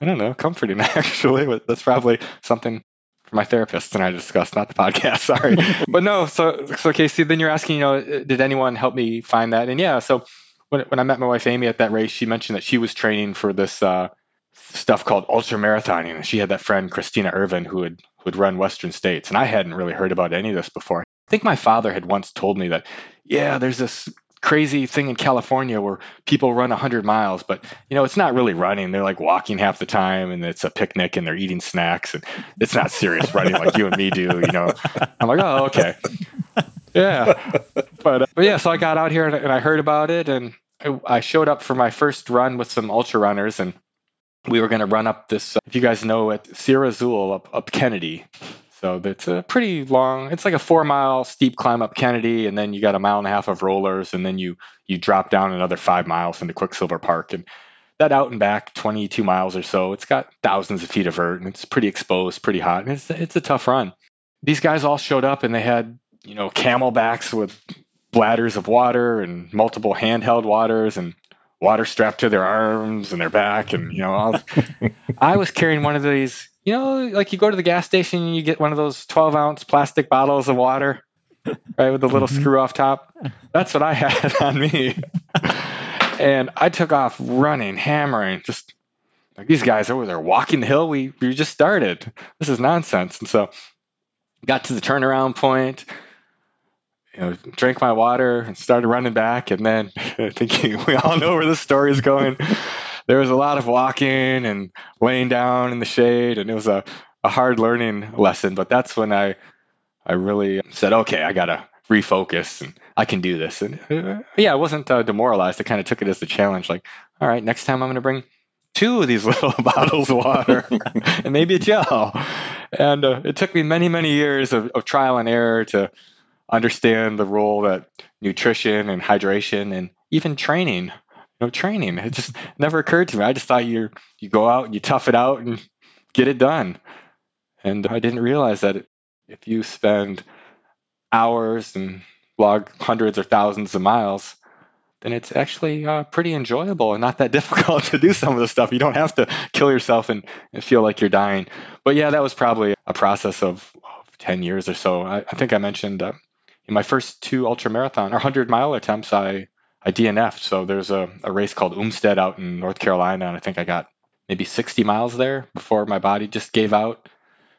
I don't know comforting actually. but That's probably something for my therapist and I discussed, not the podcast. Sorry, but no. So so Casey, then you're asking, you know, did anyone help me find that? And yeah, so when, when I met my wife Amy at that race, she mentioned that she was training for this uh, stuff called ultra marathoning, and she had that friend Christina Irvin who would who would run Western States, and I hadn't really heard about any of this before. I think my father had once told me that, yeah, there's this crazy thing in California where people run 100 miles, but you know, it's not really running. They're like walking half the time and it's a picnic and they're eating snacks and it's not serious running like you and me do, you know. I'm like, "Oh, okay." Yeah. But, uh, but yeah, so I got out here and, and I heard about it and I, I showed up for my first run with some ultra runners and we were going to run up this, uh, if you guys know it, Sierra Azul up, up Kennedy. So it's a pretty long. It's like a four mile steep climb up Kennedy, and then you got a mile and a half of rollers, and then you you drop down another five miles into Quicksilver Park, and that out and back 22 miles or so. It's got thousands of feet of vert, and it's pretty exposed, pretty hot, and it's it's a tough run. These guys all showed up, and they had you know CamelBaks with bladders of water and multiple handheld waters and water strapped to their arms and their back and you know all, i was carrying one of these you know, like you go to the gas station and you get one of those 12 ounce plastic bottles of water, right, with the little mm-hmm. screw off top. That's what I had on me. and I took off running, hammering, just like these guys over there walking the hill. We, we just started. This is nonsense. And so got to the turnaround point, you know, drank my water and started running back. And then thinking, we all know where this story is going there was a lot of walking and laying down in the shade, and it was a, a hard learning lesson. But that's when I I really said, okay, I gotta refocus and I can do this. And uh, yeah, I wasn't uh, demoralized. I kind of took it as a challenge. Like, all right, next time I'm gonna bring two of these little bottles of water and maybe a gel. And uh, it took me many, many years of, of trial and error to understand the role that nutrition and hydration and even training no training. It just never occurred to me. I just thought you you go out and you tough it out and get it done. And I didn't realize that if you spend hours and log hundreds or thousands of miles, then it's actually uh, pretty enjoyable and not that difficult to do some of the stuff. You don't have to kill yourself and, and feel like you're dying. But yeah, that was probably a process of, of 10 years or so. I, I think I mentioned uh, in my first two ultra marathon or 100 mile attempts, I I DNF'd. So there's a, a race called Umstead out in North Carolina, and I think I got maybe 60 miles there before my body just gave out.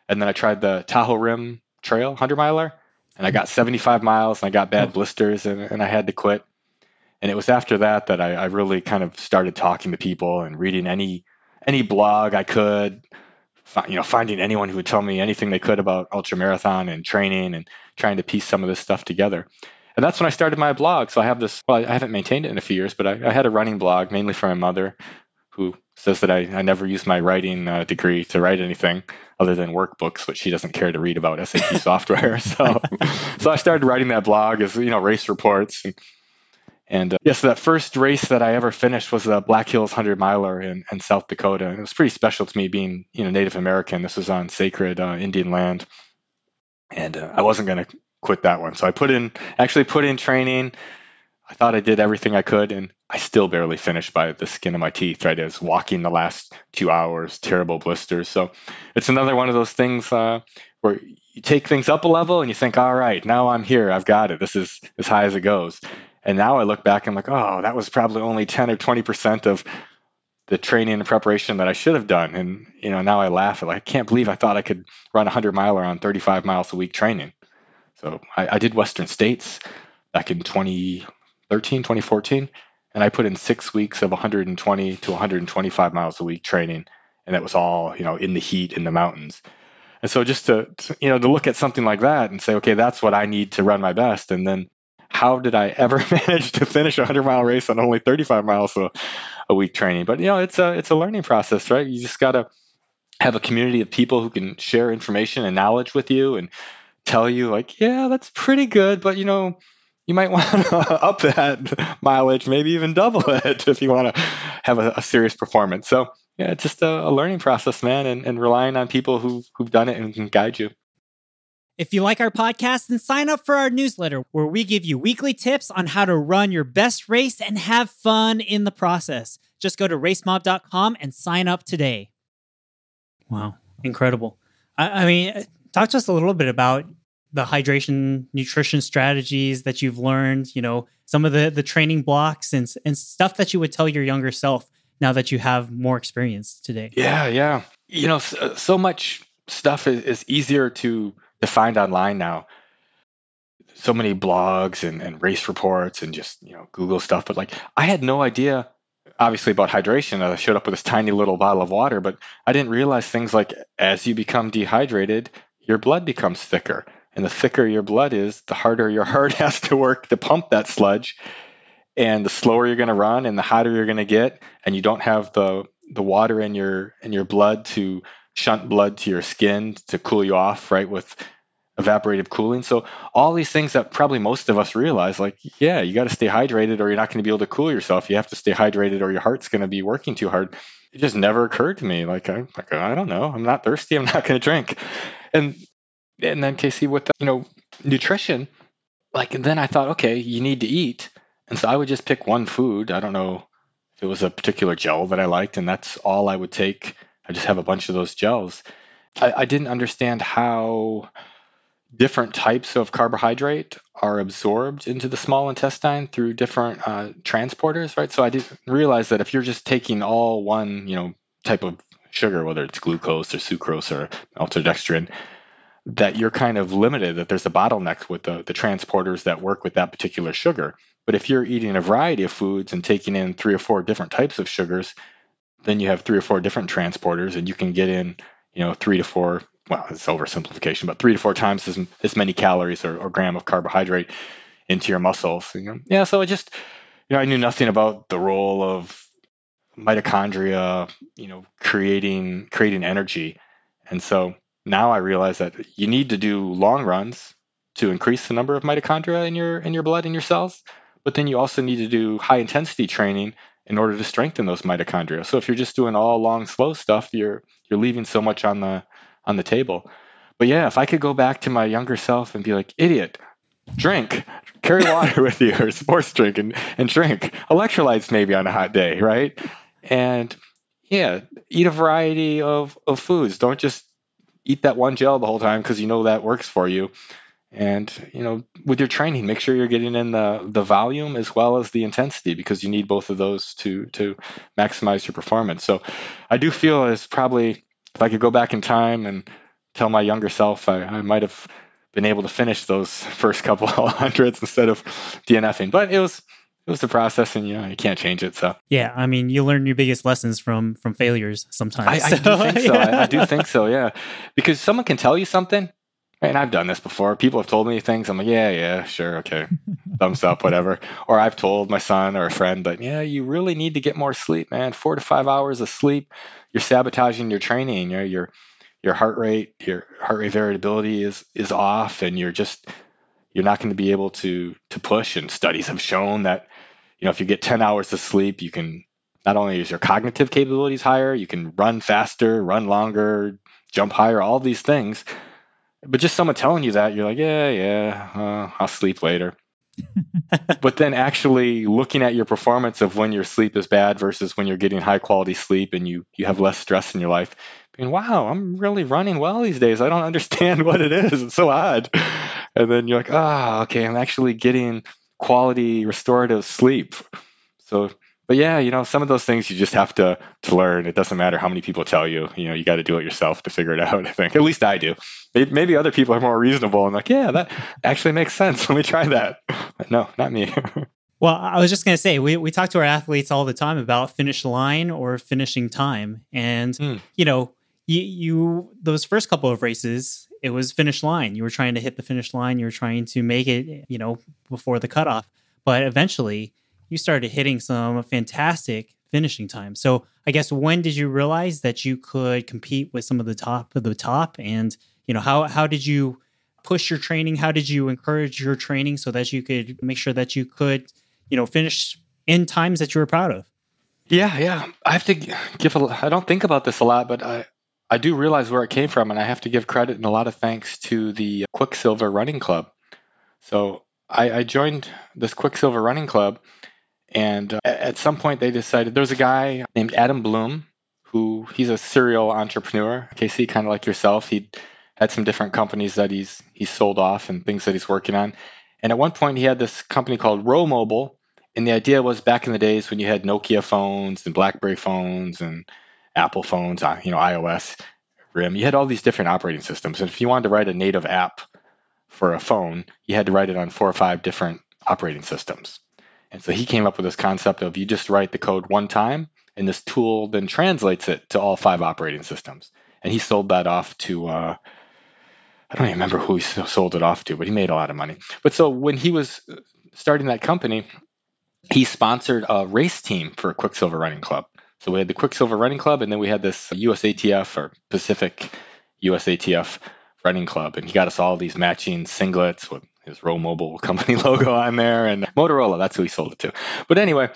And then I tried the Tahoe Rim Trail 100 miler, and I got 75 miles, and I got bad oh. blisters, and, and I had to quit. And it was after that that I, I really kind of started talking to people and reading any any blog I could, you know, finding anyone who would tell me anything they could about ultra marathon and training and trying to piece some of this stuff together and that's when I started my blog. So I have this. Well, I haven't maintained it in a few years, but I, I had a running blog mainly for my mother, who says that I, I never used my writing uh, degree to write anything other than workbooks, which she doesn't care to read about SAP software. So, so I started writing that blog as you know race reports. And, and uh, yes, yeah, so that first race that I ever finished was the Black Hills 100 miler in, in South Dakota. And it was pretty special to me being you know Native American. This was on sacred uh, Indian land. And uh, I wasn't going to quit that one. So I put in actually put in training. I thought I did everything I could, and I still barely finished by the skin of my teeth. Right, I was walking the last two hours, terrible blisters. So it's another one of those things uh, where you take things up a level and you think, all right, now I'm here, I've got it. This is as high as it goes. And now I look back and I'm like, oh, that was probably only 10 or 20 percent of the training and preparation that I should have done. And, you know, now I laugh at like, I can't believe I thought I could run a 100 miler on 35 miles a week training. So I, I did Western States back in 2013, 2014, and I put in six weeks of 120 to 125 miles a week training. And that was all, you know, in the heat in the mountains. And so just to, to, you know, to look at something like that and say, okay, that's what I need to run my best. And then how did I ever manage to finish a 100 mile race on only 35 miles a, a week training? But, you know, it's a, it's a learning process, right? You just got to have a community of people who can share information and knowledge with you and tell you like, yeah, that's pretty good, but you know, you might want to up that mileage, maybe even double it if you want to have a, a serious performance. So yeah, it's just a, a learning process, man, and, and relying on people who who've done it and can guide you. If you like our podcast, then sign up for our newsletter where we give you weekly tips on how to run your best race and have fun in the process. Just go to racemob.com and sign up today. Wow, incredible. I, I mean, talk to us a little bit about the hydration nutrition strategies that you've learned, you know, some of the the training blocks and and stuff that you would tell your younger self now that you have more experience today. Yeah, yeah. You know, so, uh, so much stuff is, is easier to to find online now. So many blogs and, and race reports and just, you know, Google stuff. But like I had no idea obviously about hydration. I showed up with this tiny little bottle of water, but I didn't realize things like as you become dehydrated, your blood becomes thicker. And the thicker your blood is, the harder your heart has to work to pump that sludge. And the slower you're going to run and the hotter you're going to get, and you don't have the the water in your in your blood to shunt blood to your skin to cool you off, right? With evaporative cooling. So all these things that probably most of us realize, like, yeah, you got to stay hydrated or you're not going to be able to cool yourself. You have to stay hydrated or your heart's going to be working too hard. It just never occurred to me. Like, I'm like, I don't know. I'm not thirsty. I'm not going to drink. And and then Casey with the, you know nutrition, like then I thought, okay, you need to eat, and so I would just pick one food. I don't know if it was a particular gel that I liked, and that's all I would take. I just have a bunch of those gels. I, I didn't understand how different types of carbohydrate are absorbed into the small intestine through different uh, transporters, right? So I didn't realize that if you're just taking all one, you know, type of sugar, whether it's glucose or sucrose or maltodextrin, that you're kind of limited, that there's a bottleneck with the, the transporters that work with that particular sugar. But if you're eating a variety of foods and taking in three or four different types of sugars, then you have three or four different transporters and you can get in, you know, three to four, well, it's oversimplification, but three to four times as, as many calories or, or gram of carbohydrate into your muscles. You know? Yeah, so I just, you know, I knew nothing about the role of mitochondria, you know, creating creating energy. And so now I realize that you need to do long runs to increase the number of mitochondria in your in your blood in your cells, but then you also need to do high intensity training in order to strengthen those mitochondria. So if you're just doing all long slow stuff, you're you're leaving so much on the on the table. But yeah, if I could go back to my younger self and be like, idiot, drink, carry water with you or sports drink and, and drink electrolytes maybe on a hot day, right? And yeah, eat a variety of, of foods. Don't just eat that one gel the whole time because you know that works for you. And you know, with your training, make sure you're getting in the the volume as well as the intensity because you need both of those to to maximize your performance. So, I do feel as probably if I could go back in time and tell my younger self, I, I might have been able to finish those first couple hundreds instead of DNFing. But it was it was the process and you know you can't change it so. Yeah i mean you learn your biggest lessons from from failures sometimes. I, I do think so. I, I, do think so yeah. Because someone can tell you something and i've done this before. People have told me things. I'm like yeah yeah sure okay. Thumbs up whatever. Or i've told my son or a friend that yeah you really need to get more sleep man. Four to five hours of sleep. You're sabotaging your training you know your your heart rate your heart rate variability is is off and you're just you're not going to be able to to push. And studies have shown that you know if you get 10 hours of sleep you can not only is your cognitive capabilities higher you can run faster run longer jump higher all these things. But just someone telling you that you're like yeah yeah uh, i'll sleep later. But then actually looking at your performance of when your sleep is bad versus when you're getting high quality sleep and you you have less stress in your life being wow i'm really running well these days. I don't understand what it is. It's so odd. And then you're like ah oh, okay i'm actually getting quality restorative sleep. So but yeah, you know, some of those things you just have to to learn. It doesn't matter how many people tell you. You know, you got to do it yourself to figure it out. I think at least I do. Maybe other people are more reasonable and like, yeah, that actually makes sense. Let me try that. But no, not me. well, I was just gonna say we we talk to our athletes all the time about finish line or finishing time, and mm. you know, you you those first couple of races, it was finish line. You were trying to hit the finish line. You were trying to make it, you know, before the cutoff. But eventually, you started hitting some fantastic finishing time. So I guess when did you realize that you could compete with some of the top of the top? And you know how how did you push your training? How did you encourage your training so that you could make sure that you could you know finish in times that you were proud of? Yeah, yeah. I have to give a. I don't think about this a lot, but I I do realize where it came from, and I have to give credit and a lot of thanks to the Quicksilver Running Club. So I, I joined this Quicksilver Running Club and uh, at some point, they decided there's a guy named Adam Blum who he's a serial entrepreneur. Casey, kind of like yourself, he had some different companies that he's he's sold off and things that he's working on. And at one point, he had this company called Rhomobile, and the idea was back in the days when you had Nokia phones and BlackBerry phones and Apple phones, uh, you know, iOS, RIM, you had all these different operating systems. And if you wanted to write a native app for a phone, you had to write it on four or five different operating systems. And so he came up with this concept of you just write the code one time, and this tool then translates it to all five operating systems. And he sold that off to, uh, I don't even remember who he sold it off to, but he made a lot of money. But so when he was starting that company, he sponsored a race team for a Quicksilver Running Club. So we had the Quicksilver Running Club, and then we had this USATF or Pacific USATF Running Club, and he got us all these matching singlets with his Rhomobile company logo on there, and Motorola. That's who he sold it to. But anyway,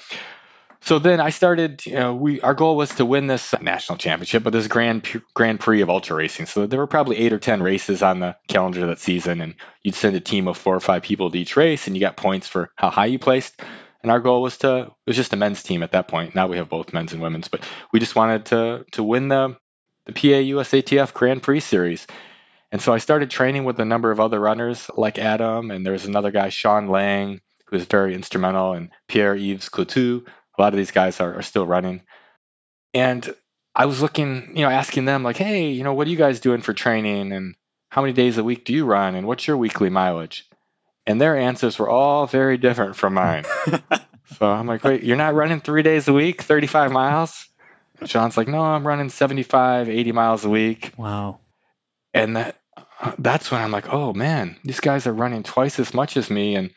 so then I started. You know, we our goal was to win this national championship, but this Grand Grand Prix of ultra racing. So there were probably eight or ten races on the calendar that season, and you'd send a team of four or five people to each race, and you got points for how high you placed. And our goal was to it was just a men's team at that point. Now we have both men's and women's, but we just wanted to to win the the PA USATF Grand Prix series. And so I started training with a number of other runners like Adam, and there was another guy, Sean Lang, who was very instrumental, and Pierre Yves Coutu. A lot of these guys are, are still running. And I was looking, you know, asking them, like, hey, you know, what are you guys doing for training? And how many days a week do you run? And what's your weekly mileage? And their answers were all very different from mine. so I'm like, wait, you're not running three days a week, 35 miles? And Sean's like, no, I'm running 75, 80 miles a week. Wow. And that uh, that's when I'm like, oh man, these guys are running twice as much as me and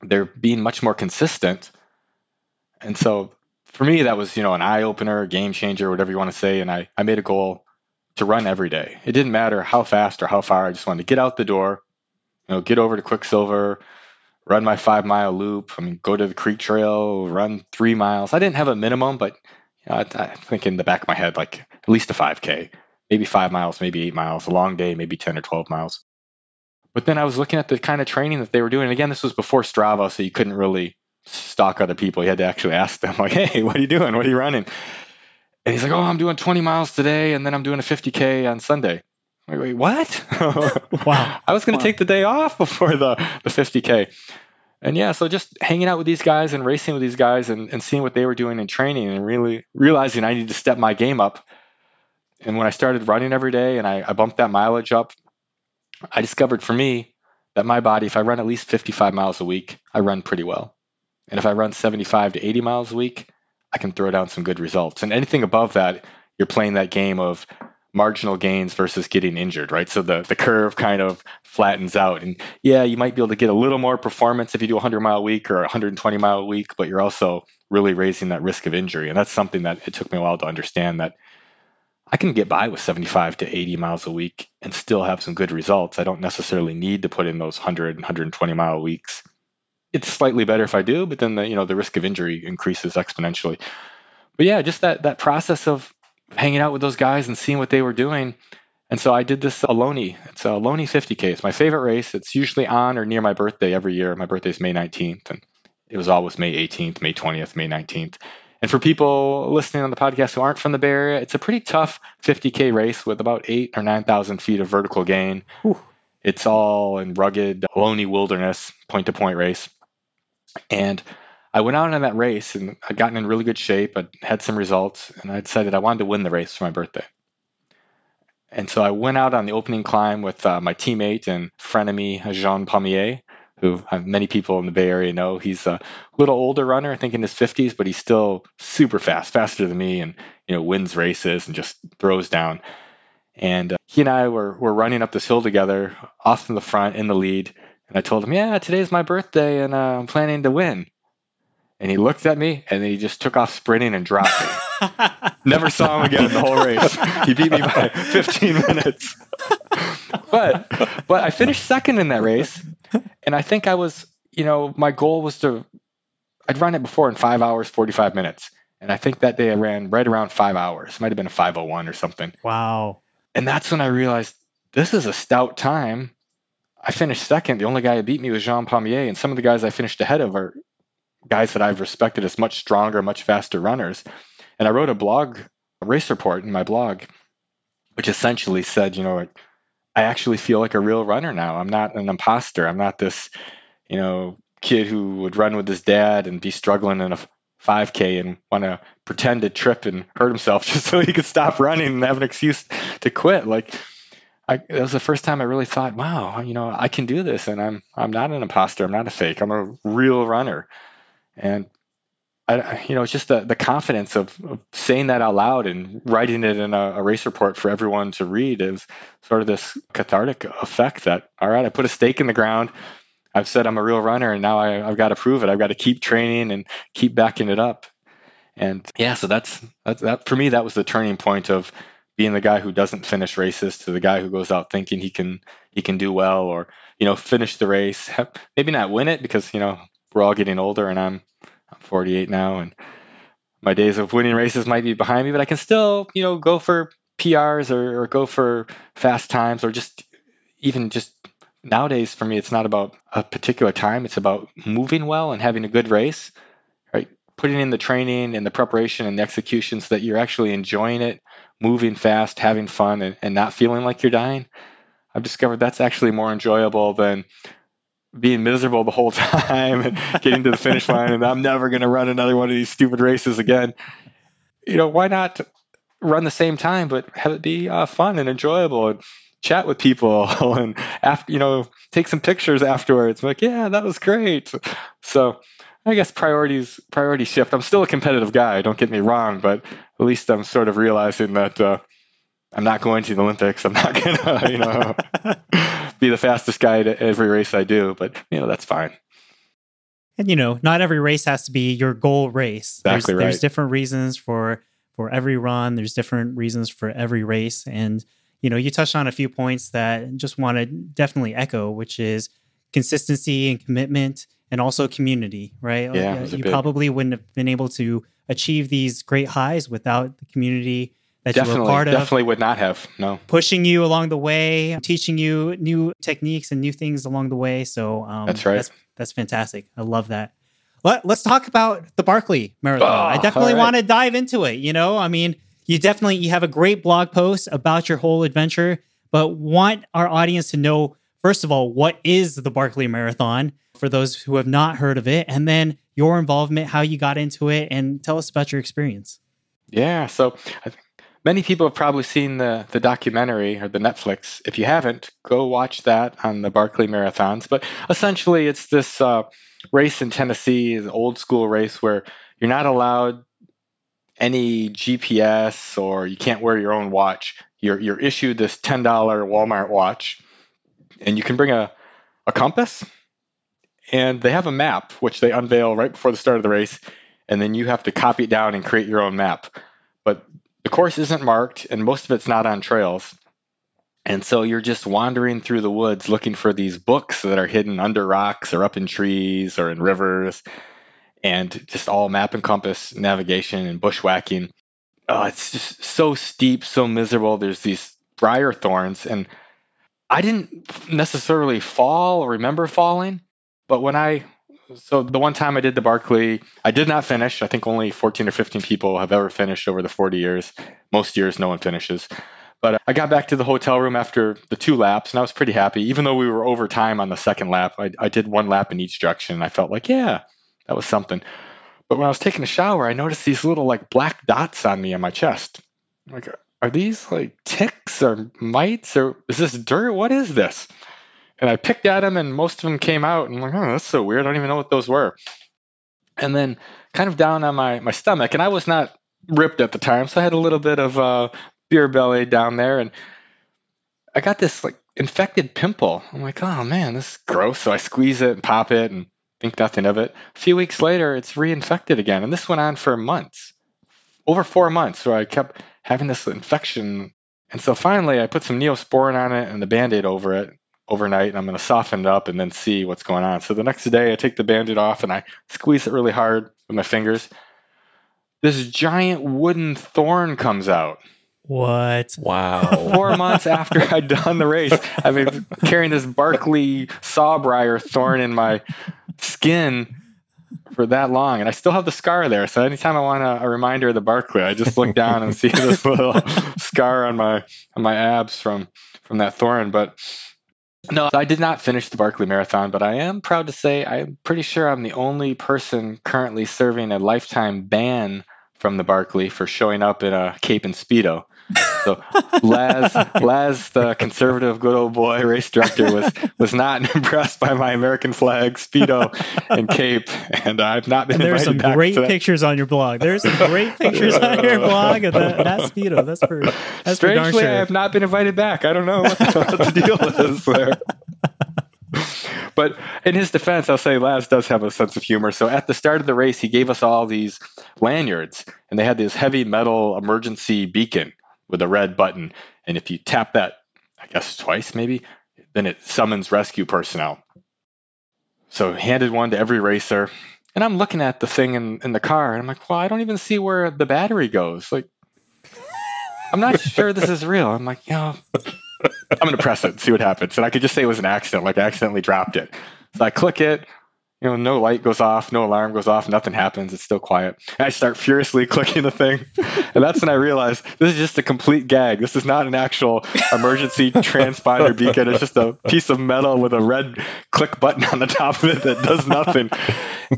they're being much more consistent. And so for me, that was, you know, an eye opener, game changer, whatever you want to say. And I, I made a goal to run every day. It didn't matter how fast or how far. I just wanted to get out the door, know, get over to Quicksilver, run my five mile loop. I mean, go to the creek trail, run three miles. I didn't have a minimum, but you know, I, I think in the back of my head, like at least a 5K maybe five miles, maybe eight miles, a long day, maybe 10 or 12 miles. But then I was looking at the kind of training that they were doing. And again, this was before Strava, so you couldn't really stalk other people. You had to actually ask them, like, hey, what are you doing? What are you running? And he's like, oh, I'm doing 20 miles today, and then I'm doing a 50K on Sunday. I'm like, wait, what? wow. I was going wow. to take the day off before the, the 50K. And yeah, so just hanging out with these guys and racing with these guys and, and seeing what they were doing in training and really realizing I need to step my game up and when I started running every day and I, I bumped that mileage up, I discovered for me that my body, if I run at least 55 miles a week, I run pretty well. And if I run 75 to 80 miles a week, I can throw down some good results. And anything above that, you're playing that game of marginal gains versus getting injured, right? So the, the curve kind of flattens out. And yeah, you might be able to get a little more performance if you do a 100 mile a week or a 120 mile a week, but you're also really raising that risk of injury. And that's something that it took me a while to understand that I can get by with 75 to 80 miles a week and still have some good results. I don't necessarily need to put in those 100 120 mile weeks. It's slightly better if I do, but then the you know the risk of injury increases exponentially. But yeah, just that that process of hanging out with those guys and seeing what they were doing. And so I did this Ohlone. It's a Ohlone 50K. It's my favorite race. It's usually on or near my birthday every year. My birthday is May 19th, and it was always May 18th, May 20th, May 19th. And for people listening on the podcast who aren't from the Bay Area, it's a pretty tough 50K race with about eight or 9,000 feet of vertical gain. It's all in rugged, lonely wilderness, point to point race. And I went out on that race and I'd gotten in really good shape. I had some results, and I decided I wanted to win the race for my birthday. And so I went out on the opening climb with uh, my teammate and frenemy, Jean Pommier, who uh, many people in the Bay Area know. He's a little older runner, I think in his 50s, but he's still super fast, faster than me, and you know wins races and just throws down. And uh, he and I were, were running up this hill together, off in the front, in the lead. And I told him, Yeah, today's my birthday, and uh, I'm planning to win. And he looked at me, and then he just took off sprinting and dropped me. Never saw him again the whole race. He beat me by 15 minutes. but but I finished second in that race, and I think I was, you know, my goal was to I'd run it before in five hours 45 minutes, and I think that day I ran right around five hours. Might have been a 501 or something. Wow. And that's when I realized this is a stout time. I finished second. The only guy who beat me was Jean Pommier, and some of the guys I finished ahead of are guys that I've respected as much stronger, much faster runners. And I wrote a blog, a race report in my blog, which essentially said, you know, I actually feel like a real runner now. I'm not an imposter. I'm not this, you know, kid who would run with his dad and be struggling in a 5K and want to pretend to trip and hurt himself just so he could stop running and have an excuse to quit. Like, I, that was the first time I really thought, wow, you know, I can do this, and I'm I'm not an imposter. I'm not a fake. I'm a real runner, and I, you know, it's just the, the confidence of, of, saying that out loud and writing it in a, a, race report for everyone to read is sort of this cathartic effect that, all right, I put a stake in the ground. I've said I'm a real runner and now I, have got to prove it. I've got to keep training and keep backing it up. And yeah, so that's, that's that for me, that was the turning point of being the guy who doesn't finish races to the guy who goes out thinking he can, he can do well or, you know, finish the race, maybe not win it because, you know, we're all getting older and I'm, I'm 48 now, and my days of winning races might be behind me, but I can still, you know, go for PRs or, or go for fast times or just even just nowadays for me, it's not about a particular time. It's about moving well and having a good race, right? Putting in the training and the preparation and the execution so that you're actually enjoying it, moving fast, having fun, and, and not feeling like you're dying. I've discovered that's actually more enjoyable than being miserable the whole time and getting to the finish line and I'm never going to run another one of these stupid races again. You know, why not run the same time but have it be uh, fun and enjoyable and chat with people and after you know take some pictures afterwards. like, yeah, that was great. So I guess priorities priority shift. I'm still a competitive guy. Don't get me wrong, but at least I'm sort of realizing that uh, I'm not going to the Olympics. I'm not gonna, you know, be the fastest guy at every race I do. But you know, that's fine. And you know, not every race has to be your goal race. Exactly there's, right. there's different reasons for for every run. There's different reasons for every race, and you know, you touched on a few points that just want to definitely echo, which is consistency and commitment, and also community. Right? Yeah, uh, you big... probably wouldn't have been able to achieve these great highs without the community that definitely, you were part of. Definitely would not have. No. Pushing you along the way, teaching you new techniques and new things along the way. So um, that's right. That's, that's fantastic. I love that. Let, us talk about the Barkley Marathon. Oh, I definitely right. want to dive into it. You know, I mean, you definitely you have a great blog post about your whole adventure, but want our audience to know first of all what is the Barkley Marathon for those who have not heard of it, and then your involvement, how you got into it, and tell us about your experience. Yeah, so I think many people have probably seen the the documentary or the Netflix. If you haven't, go watch that on the Barkley Marathons. But essentially, it's this uh, race in Tennessee, an old school race where you're not allowed any GPS or you can't wear your own watch. You're you're issued this ten dollar Walmart watch, and you can bring a a compass. And they have a map which they unveil right before the start of the race, and then you have to copy it down and create your own map. But course isn't marked and most of it's not on trails. And so you're just wandering through the woods looking for these books that are hidden under rocks or up in trees or in rivers and just all map and compass navigation and bushwhacking. Oh, it's just so steep, so miserable. There's these briar thorns and I didn't necessarily fall or remember falling, but when I so the one time I did the Barkley, I did not finish. I think only 14 or 15 people have ever finished over the 40 years. Most years, no one finishes. But I got back to the hotel room after the two laps, and I was pretty happy. Even though we were over time on the second lap, I, I did one lap in each direction. And I felt like, yeah, that was something. But when I was taking a shower, I noticed these little like black dots on me on my chest. I'm like, are these like ticks or mites or is this dirt? What is this? And I picked at them, and most of them came out. And I'm like, oh, that's so weird. I don't even know what those were. And then kind of down on my my stomach, and I was not ripped at the time, so I had a little bit of uh, beer belly down there, and I got this like infected pimple. I'm like, oh man, this is gross. So I squeeze it and pop it and think nothing of it. A few weeks later, it's reinfected again, and this went on for months, over four months. where I kept having this infection, and so finally, I put some neosporin on it and the band-aid over it overnight, and I'm going to soften it up and then see what's going on. So the next day, I take the band-aid off and I squeeze it really hard with my fingers. This giant wooden thorn comes out. What? Wow. Four months after I'd done the race, I've been carrying this Barkley sawbriar thorn in my skin for that long, and I still have the scar there. So anytime I want a, a reminder of the Barkley, I just look down and see this little scar on my on my abs from from that thorn. But no, I did not finish the Barkley Marathon, but I am proud to say I'm pretty sure I'm the only person currently serving a lifetime ban from the Barkley for showing up in a cape and speedo. So Laz, Laz, the conservative good old boy race director, was was not impressed by my American flag speedo and cape, and I've not been. And there's some great pictures on your blog. There's some great pictures on your blog of the, that speedo. That's for that's strangely, for sure. I have not been invited back. I don't know what the, what the deal is there. but in his defense, I'll say Laz does have a sense of humor. So at the start of the race, he gave us all these lanyards, and they had this heavy metal emergency beacon with a red button. And if you tap that, I guess twice maybe, then it summons rescue personnel. So handed one to every racer. And I'm looking at the thing in, in the car and I'm like, well, I don't even see where the battery goes. Like, I'm not sure this is real. I'm like, you know, I'm going to press it and see what happens. And I could just say it was an accident, like I accidentally dropped it. So I click it, you know, no light goes off, no alarm goes off, nothing happens. It's still quiet. And I start furiously clicking the thing. And that's when I realize this is just a complete gag. This is not an actual emergency transponder beacon. It's just a piece of metal with a red click button on the top of it that does nothing.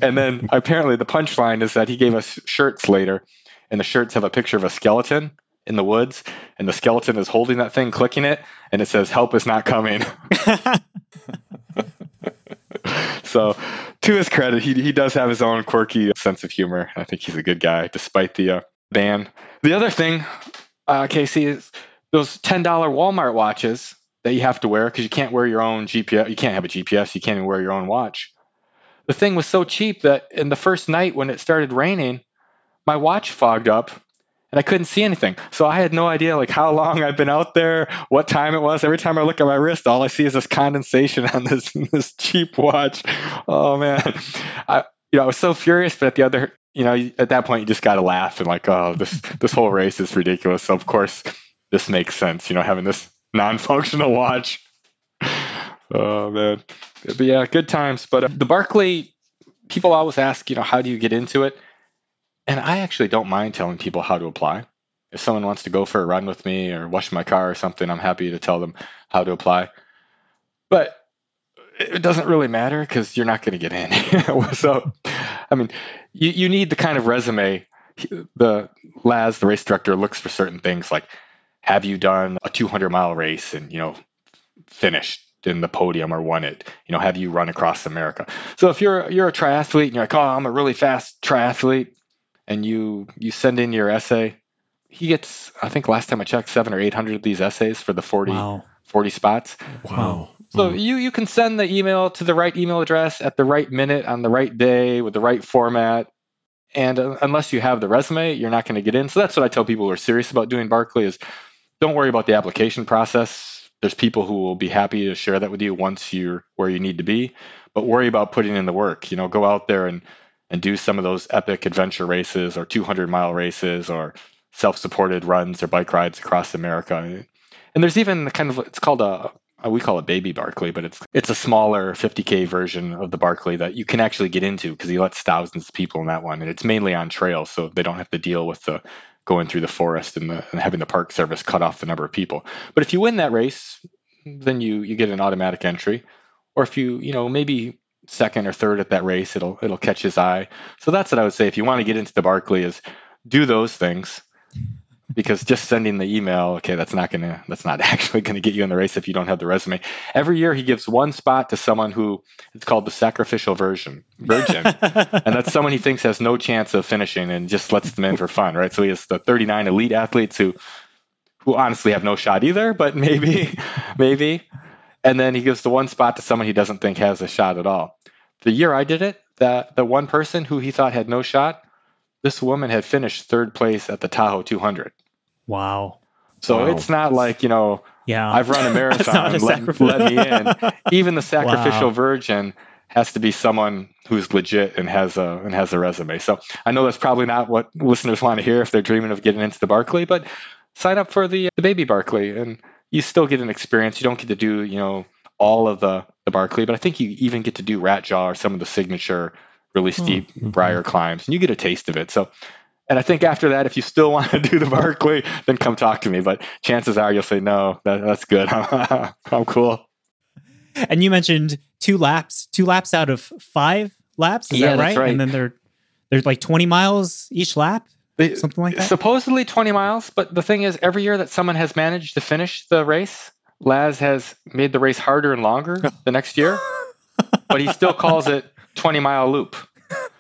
And then apparently the punchline is that he gave us shirts later, and the shirts have a picture of a skeleton in the woods, and the skeleton is holding that thing, clicking it, and it says, Help is not coming. so to his credit, he he does have his own quirky sense of humor. I think he's a good guy, despite the uh, ban. The other thing, uh, Casey, is those ten dollar Walmart watches that you have to wear because you can't wear your own GPS. You can't have a GPS. You can't even wear your own watch. The thing was so cheap that in the first night when it started raining, my watch fogged up and I couldn't see anything. So I had no idea like how long I've been out there, what time it was. Every time I look at my wrist, all I see is this condensation on this this cheap watch. Oh man, I you know I was so furious, but at the other you know at that point you just got to laugh and like oh this this whole race is ridiculous. So of course this makes sense. You know having this non-functional watch. Oh man, but yeah, good times. But uh, the Barkley, people always ask, you know, how do you get into it? And I actually don't mind telling people how to apply. If someone wants to go for a run with me or wash my car or something, I'm happy to tell them how to apply. But it doesn't really matter because you're not going to get in. so, I mean, you, you need the kind of resume. The Laz, the race director, looks for certain things like have you done a 200 mile race and, you know, finished in the podium or won it? You know, have you run across America? So if you're you're a triathlete and you're like, oh, I'm a really fast triathlete, and you you send in your essay, he gets I think last time I checked seven or eight hundred of these essays for the 40, Wow. 40 spots. Wow. So you you can send the email to the right email address at the right minute on the right day with the right format. And uh, unless you have the resume, you're not going to get in. So that's what I tell people who are serious about doing Barkley is don't worry about the application process. There's people who will be happy to share that with you once you're where you need to be, but worry about putting in the work. You know, go out there and and do some of those epic adventure races or 200 mile races or self-supported runs or bike rides across America. And there's even kind of it's called a we call it baby Barkley, but it's it's a smaller 50k version of the Barkley that you can actually get into because he lets thousands of people in that one, and it's mainly on trails, so they don't have to deal with the going through the forest and, the, and having the Park Service cut off the number of people. But if you win that race, then you you get an automatic entry, or if you you know maybe second or third at that race, it'll it'll catch his eye. So that's what I would say. If you want to get into the Barkley, is do those things because just sending the email, okay, that's not gonna that's not actually gonna get you in the race if you don't have the resume. Every year he gives one spot to someone who it's called the sacrificial version virgin, and that's someone he thinks has no chance of finishing and just lets them in for fun, right? So he has the 39 elite athletes who who honestly have no shot either, but maybe maybe, and then he gives the one spot to someone he doesn't think has a shot at all. The year I did it, that the one person who he thought had no shot this woman had finished third place at the Tahoe 200. Wow. So Wow. it's not like, you know, Yeah. I've run a That's not marathon, a let, let me in. Even the sacrificial Wow. virgin has to be someone who's legit and has a and has a resume. So I know that's probably not what listeners want to hear if they're dreaming of getting into the Barkley, but sign up for the uh, the baby Barkley and you still get an experience. You don't get to do, you know, all of the the Barkley, but I think you even get to do Rat Jaw or some of the signature really steep Mhm. briar climbs and you get a taste of it. So and I think after that, if you still want to do the Barkley, then come talk to me. But chances are you'll say, no, that, that's good. I'm cool. And you mentioned two laps, two laps out of five laps. Is Yeah, that that's right. And then they're there's like 20 miles each lap, They- something like that. supposedly 20 miles, but the thing is, every year that someone has managed to finish the race, Laz has made the race harder and longer the next year, but he still calls it 20 mile loop.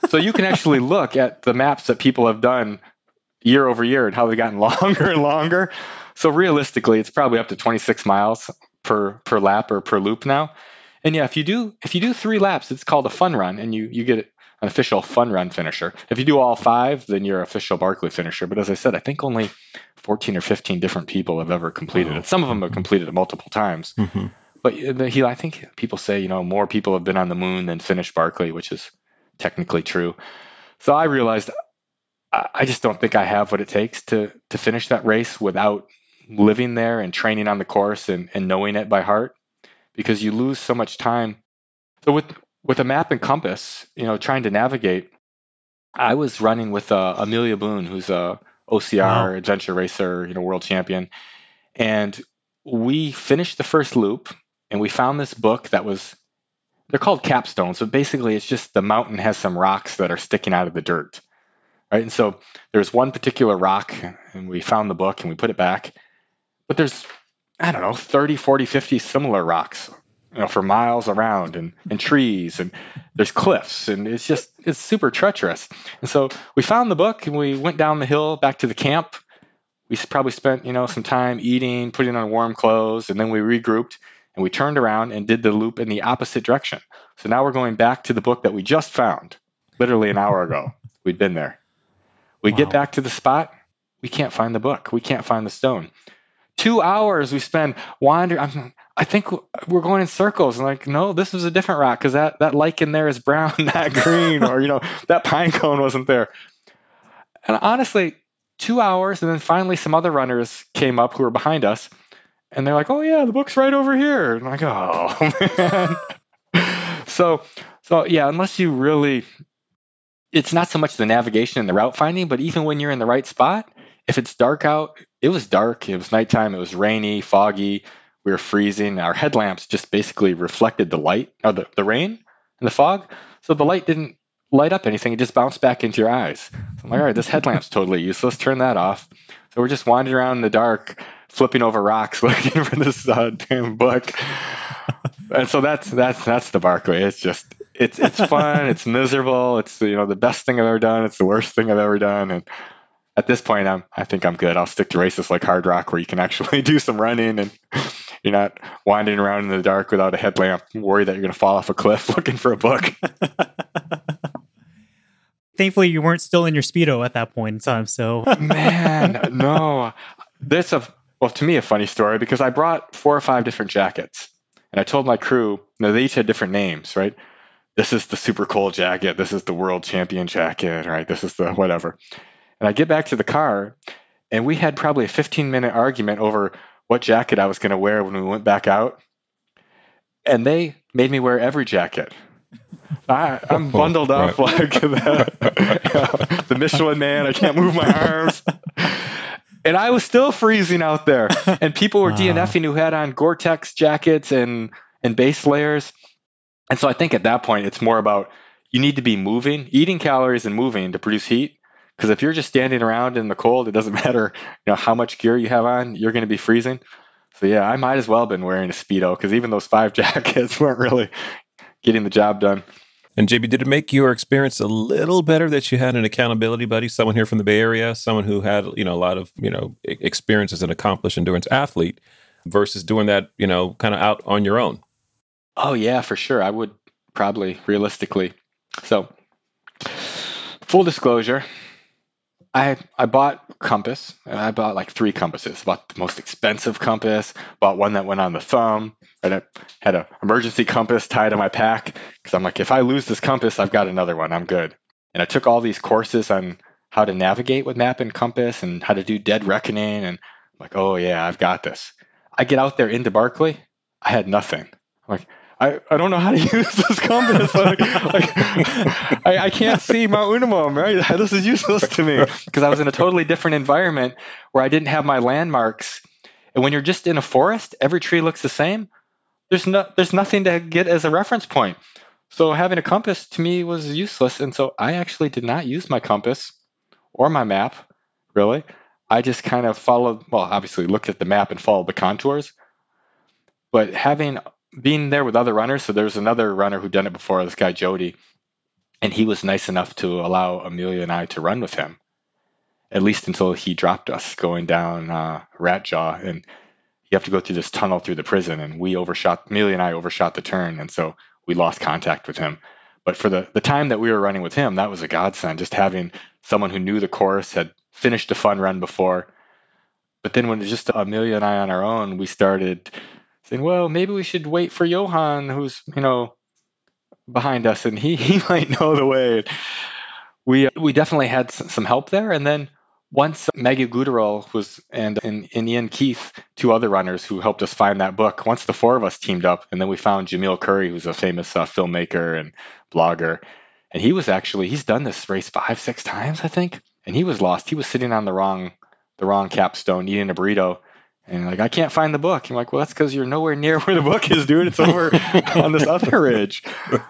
So you can actually look at the maps that people have done year over year and how they've gotten longer and longer. So realistically, it's probably up to 26 miles per per lap or per loop now. And yeah, if you do if you do three laps, it's called a fun run, and you you get an official fun run finisher. If you do all five, then you're official Barkley finisher. But as I said, I think only 14 or 15 different people have ever completed Wow. it. Some of them have completed it multiple times. Mhm. But uh, he, I think people say, you know, more people have been on the moon than finished Barkley, which is technically true. So I realized I I just don't think I have what it takes to to finish that race without living there and training on the course and, and knowing it by heart because you lose so much time. So with with a map and compass, you know, trying to navigate, I was running with uh, Amelia Boone, who's a OCR Wow. adventure racer, you know, world champion, and we finished the first loop and we found this book that was they're called capstones. So basically, it's just the mountain has some rocks that are sticking out of the dirt, right? And so there's one particular rock, and we found the book and we put it back. But there's, I don't know, 30, 40, 50 similar rocks, you know, for miles around, and, and trees, and there's cliffs, and it's just, it's super treacherous. And so we found the book and we went down the hill back to the camp. We probably spent, you know, some time eating, putting on warm clothes, and then we regrouped and we turned around and did the loop in the opposite direction. So now we're going back to the book that we just found, literally an hour ago. We'd been there. We get back to the spot. We can't find the book. We can't find the stone. Two hours we spend wandering. I'm, I think we're going in circles. And like, no, this was a different rock because that, that lichen there is brown, not green, or, you know, that pine cone wasn't there. And honestly, two hours. And then finally, some other runners came up who were behind us. And they're like, oh, yeah, the book's right over here. And I'm like, oh, man. so, so, yeah, unless you really, it's not so much the navigation and the route finding, but even when you're in the right spot, if it's dark out, it was dark, it was nighttime, it was rainy, foggy, we were freezing. Our headlamps just basically reflected the light or the, the rain and the fog. So the light didn't light up anything, it just bounced back into your eyes. So I'm like, all right, this headlamp's totally useless, turn that off. So we're just wandering around in the dark, flipping over rocks, looking for this uh, damn book. and so that's that's that's the Barkley. It's just it's it's fun, it's miserable, it's you know the best thing I've ever done, it's the worst thing I've ever done, and at this point, I'm I think I'm good. I'll stick to races like Hardrock where you can actually do some running and you're not wandering around in the dark without a headlamp, worried that you're going to fall off a cliff looking for a book. Thankfully, you weren't still in your speedo at that point in time. So Man, no. That's a well to me a funny story because I brought four or five different jackets, and I told my crew. Now they each had different names, right? This is the super cold jacket. This is the world champion jacket, right? This is the whatever. And I get back to the car, and we had probably a 15 minute argument over what jacket I was going to wear when we went back out. And they made me wear every jacket. I, I'm oh, bundled up like the, the Michelin man. I can't move my arms. And I was still freezing out there. And people were Wow. DNFing who had on Gore-Tex jackets and, and base layers. And so I think at that point, it's more about you need to be moving, eating calories and moving to produce heat. Because if you're just standing around in the cold, it doesn't matter you know how much gear you have on, you're going to be freezing. So yeah, I might as well have been wearing a speedo because even those five jackets weren't really getting the job done. And JB, did it make your experience a little better that you had an accountability buddy, someone here from the Bay Area, someone who had you know a lot of you know experience as an accomplished endurance athlete, versus doing that you know kind of out on your own? Oh yeah, for sure. I would probably realistically. So, full disclosure, I I bought compass and I bought like three compasses. Bought the most expensive compass. Bought one that went on the thumb. And I had an emergency compass tied to my pack because I'm like, if I lose this compass, I've got another one. I'm good. And I took all these courses on how to navigate with map and compass and how to do dead reckoning. And I'm like, oh yeah, I've got this. I get out there into Barkley. I had nothing. I'm like, I, I don't know how to use this compass. like, like I, I can't see Mount Umunhum, right? This is useless to me because I was in a totally different environment where I didn't have my landmarks. And when you're just in a forest, every tree looks the same. There's no, there's nothing to get as a reference point. So having a compass to me was useless. And so I actually did not use my compass or my map, really. I just kind of followed, well, obviously looked at the map and followed the contours. But having being there with other runners, so there was another runner who'd done it before, this guy Jody, and he was nice enough to allow Amelia and I to run with him, at least until he dropped us going down uh, Rat Jaw, and you have to go through this tunnel through the prison, and we overshot Amelia and I overshot the turn, and so we lost contact with him. But for the the time that we were running with him, that was a godsend. Just having someone who knew the course, had finished a fun run before. But then when it was just Amelia and I on our own, we started saying, well, maybe we should wait for Johan, who's, you know, behind us and he, he might know the way. We, we definitely had some help there. And then once Maggie Guterl was and, and, and Ian Keith, two other runners who helped us find that book, once the four of us teamed up, and then we found Jamil Coury, who's a famous uh, filmmaker and blogger. And he was actually, he's done this race five, six times, I think. And he was lost. He was sitting on the wrong, the wrong capstone, eating a burrito and like, I can't find the book. I'm like, well, that's because you're nowhere near where the book is, dude. It's over on this other ridge.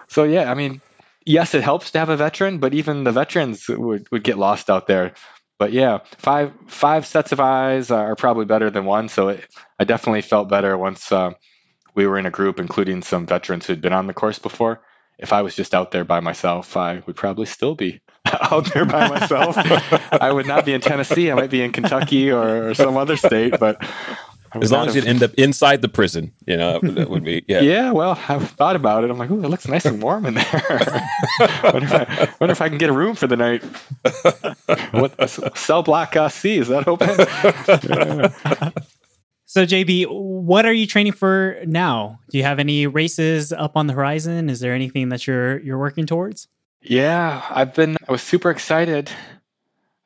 So yeah, I mean, yes, it helps to have a veteran, but even the veterans would, would get lost out there. But yeah, five five sets of eyes are probably better than one. So it, I definitely felt better once uh, we were in a group, including some veterans who'd been on the course before. If I was just out there by myself, I would probably still be out there by myself. I would not be in Tennessee. I might be in Kentucky or, or some other state, but as long as you end up inside the prison, you know, that would be yeah. Yeah, well, I've thought about it. I'm like, ooh, it looks nice and warm in there. wonder, if I, wonder if I can get a room for the night. what cell block uh, C is that open? Yeah. So JB, what are you training for now? Do you have any races up on the horizon? Is there anything that you're you're working towards? Yeah, I've been, I was super excited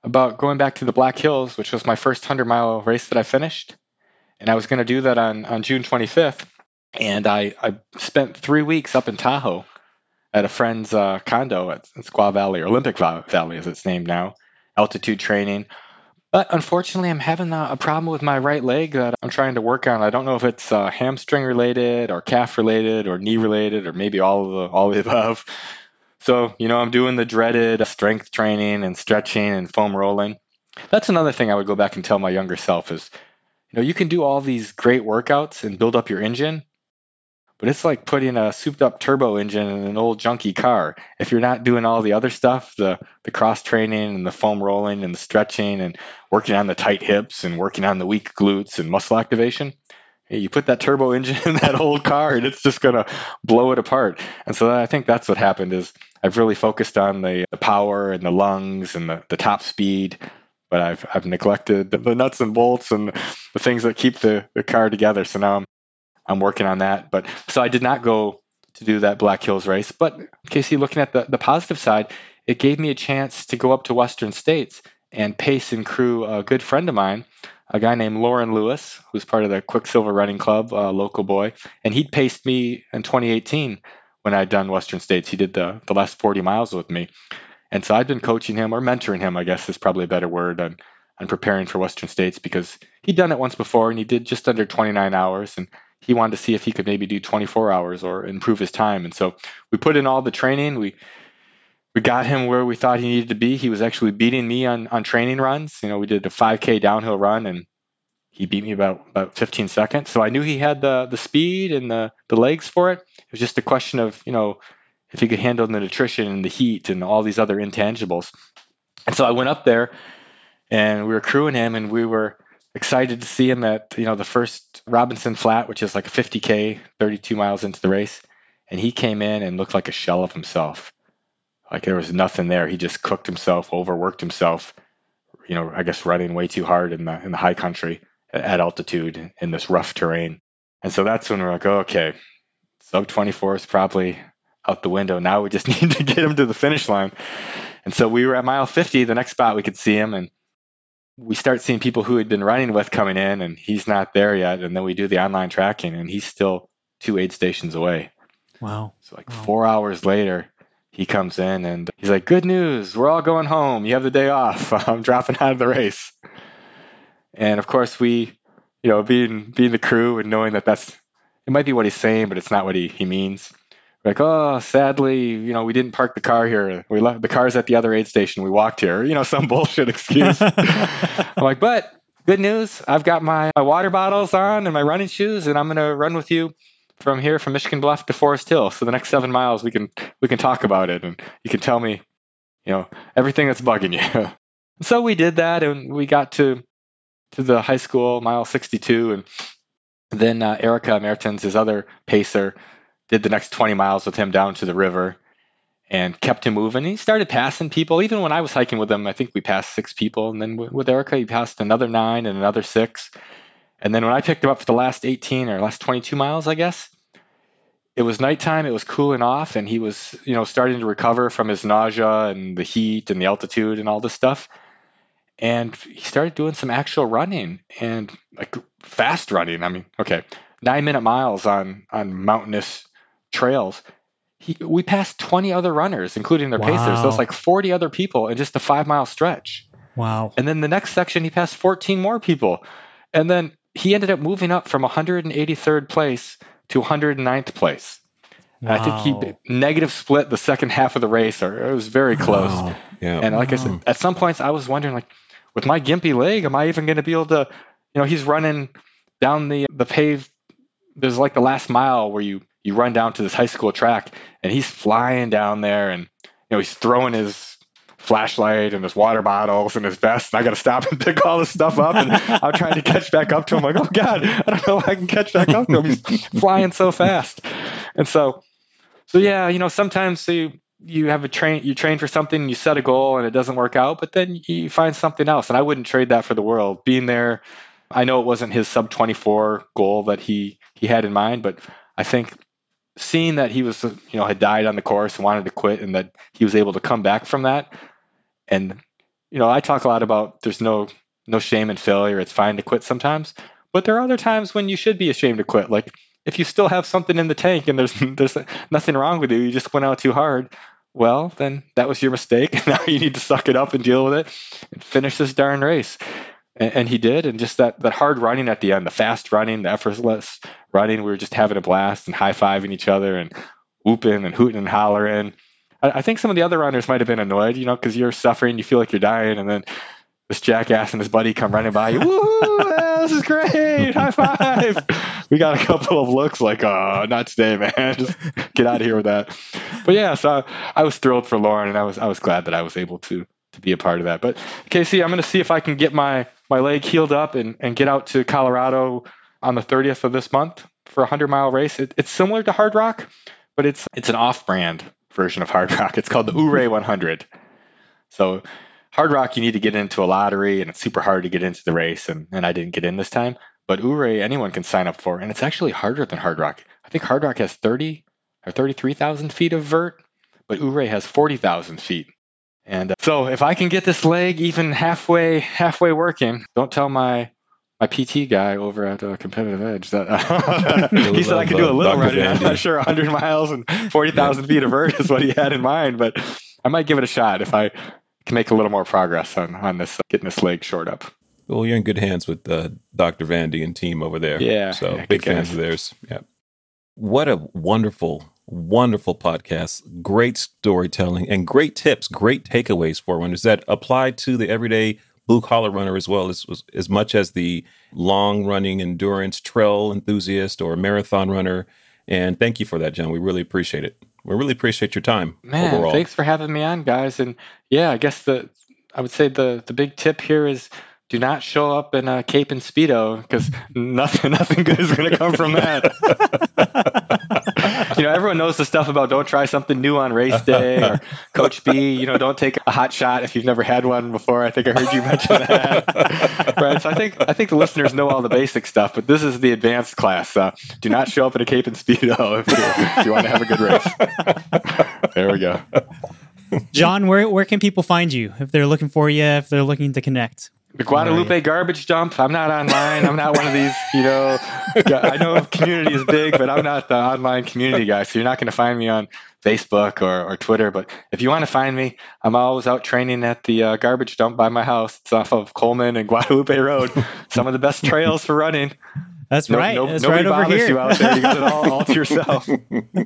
about going back to the Black Hills, which was my first 100 mile race that I finished. And I was going to do that on, on June 25th. And I, I spent three weeks up in Tahoe at a friend's uh, condo at Squaw Valley, or Olympic Valley as it's named now, altitude training. But unfortunately, I'm having a, a problem with my right leg that I'm trying to work on. I don't know if it's uh, hamstring related or calf related or knee related or maybe all of the all of the above. So, you know, I'm doing the dreaded strength training and stretching and foam rolling. That's another thing I would go back and tell my younger self is, you know, you can do all these great workouts and build up your engine, but it's like putting a souped up turbo engine in an old junky car. If you're not doing all the other stuff, the the cross training and the foam rolling and the stretching and working on the tight hips and working on the weak glutes and muscle activation, you put that turbo engine in that old car and it's just going to blow it apart. And so I think that's what happened is I've really focused on the, the power and the lungs and the, the top speed, but I've, I've neglected the, the nuts and bolts and the things that keep the, the car together. So now I'm, I'm working on that. But so I did not go to do that Black Hills race. But Casey, looking at the, the positive side, it gave me a chance to go up to Western States and pace and crew a good friend of mine a guy named Lauren Lewis, who's part of the Quicksilver Running Club, a local boy, and he'd paced me in 2018 when I'd done Western States. He did the the last 40 miles with me, and so I'd been coaching him or mentoring him, I guess is probably a better word, on, on preparing for Western States because he'd done it once before and he did just under 29 hours, and he wanted to see if he could maybe do 24 hours or improve his time. And so we put in all the training. We we got him where we thought he needed to be. He was actually beating me on on training runs. You know, we did a 5K downhill run and he beat me about about 15 seconds. So I knew he had the the speed and the the legs for it. It was just a question of you know if he could handle the nutrition and the heat and all these other intangibles. And so I went up there and we were crewing him and we were excited to see him at you know the first Robinson Flat, which is like a 50k, 32 miles into the race, and he came in and looked like a shell of himself. Like there was nothing there. He just cooked himself, overworked himself. You know, I guess running way too hard in the in the high country at altitude in this rough terrain. And so that's when we're like, oh, okay, sub 24 is probably out the window. Now we just need to get him to the finish line. And so we were at mile 50, the next spot we could see him, and we start seeing people who had been running with coming in, and he's not there yet. And then we do the online tracking, and he's still two aid stations away. Wow. So like Wow. four hours later, he comes in and he's like, "Good news, we're all going home. You have the day off. I'm dropping out of the race." And of course, we, you know, being being the crew and knowing that that's it might be what he's saying, but it's not what he he means. We're like, oh, sadly, you know, we didn't park the car here. We left the car's at the other aid station. We walked here. You know, some bullshit excuse. I'm like, but good news. I've got my, my water bottles on and my running shoes, and I'm gonna run with you from here from Michigan Bluff to Forest Hill. So the next seven miles, we can we can talk about it, and you can tell me, you know, everything that's bugging you. so we did that, and we got to to the high school mile 62, and then uh, Erica Mertens, his other pacer, did the next 20 miles with him down to the river and kept him moving. He started passing people. Even when I was hiking with him, I think we passed six people. And then with Erica, he passed another nine and another six. And then when I picked him up for the last 18 or last 22 miles, I guess, it was nighttime. It was cooling off, and he was, you know, starting to recover from his nausea and the heat and the altitude and all this stuff. And he started doing some actual running and like fast running. I mean, okay, nine minute miles on on mountainous trails. He, we passed 20 other runners, including their pacers. So Wow. it's like 40 other people in just a five mile stretch. wow. And then the next section, he passed 14 more people. And then he ended up moving up from 183rd place to 109th place. And I think he negative split the second half of the race, or it was very close. Wow. Yeah. And like I said, at some points, I was wondering, like, with my gimpy leg, am I even going to be able to? You know, he's running down the the paved. There's like the last mile where you you run down to this high school track, and he's flying down there, and you know he's throwing his flashlight and his water bottles and his vest. And I got to stop and pick all this stuff up, and I'm trying to catch back up to him. Like, oh god, I don't know if I can catch back up to him. He's flying so fast, and so so yeah, you know, sometimes you you have a train you train for something, you set a goal and it doesn't work out, but then you find something else. And I wouldn't trade that for the world. Being there, I know it wasn't his sub 24 goal that he he had in mind, but I think seeing that he was you know had died on the course and wanted to quit and that he was able to come back from that and you know, I talk a lot about there's no no shame in failure. It's fine to quit sometimes, but there are other times when you should be ashamed to quit. Like if you still have something in the tank and there's there's nothing wrong with you, you just went out too hard. Well, then that was your mistake. Now you need to suck it up and deal with it and finish this darn race. And, and he did. And just that that hard running at the end, the fast running, the effortless running, we were just having a blast and high fiving each other and whooping and hooting and hollering. I, I think some of the other runners might have been annoyed, you know, because you're suffering, you feel like you're dying, and then this jackass and his buddy come running by you. Woo! this is great! High five! We got a couple of looks like, oh, not today, man. Just get out of here with that. But yeah, so I was thrilled for Lauren, and I was I was glad that I was able to to be a part of that. But Casey, I'm going to see if I can get my my leg healed up and and get out to Colorado on the 30th of this month for a 100 mile race. It, it's similar to Hardrock, but it's it's an off-brand version of Hard Rock. It's called the Ouray 100. So Hardrock, you need to get into a lottery, and it's super hard to get into the race, and, and I didn't get in this time. But Ouray, anyone can sign up for, and it's actually harder than Hardrock. I think Hardrock has 30 or 33,000 feet of vert, but Ouray has 40,000 feet. And uh, so if I can get this leg even halfway halfway working, don't tell my my PT guy over at uh, Competitive Edge that uh, he said I could do a little Dr. running. I'm not sure 100 miles and 40,000 feet of vert is what he had in mind, but I might give it a shot if I can make a little more progress on on this getting this leg short up. Well, you're in good hands with uh, Dr. Vandy and team over there. Yeah, So yeah, big fans of theirs. Yeah. What a wonderful, wonderful podcast. Great storytelling and great tips, great takeaways for runners that apply to the everyday blue collar runner as well as, as as much as the long running endurance trail enthusiast or marathon runner. And thank you for that, John. We really appreciate it. We really appreciate your time Man, overall. thanks for having me on, guys. And yeah, I guess the I would say the the big tip here is do not show up in a cape and speedo because nothing nothing good is going to come from that. you know, everyone knows the stuff about don't try something new on race day or Coach B. You know, don't take a hot shot if you've never had one before. I think I heard you mention that. right. So I think I think the listeners know all the basic stuff, but this is the advanced class. Uh, do not show up in a cape and speedo if you, if you want to have a good race. there we go. John, where where can people find you if they're looking for you, if they're looking to connect? The Guadalupe garbage dump. I'm not online. I'm not one of these, you know. I know community is big, but I'm not the online community guy. So you're not going to find me on Facebook or, or Twitter. But if you want to find me, I'm always out training at the uh, garbage dump by my house. It's off of Coleman and Guadalupe Road. Some of the best trails for running. That's No- right. no- That's nobody right over here. you out there. You got it all, all to yourself.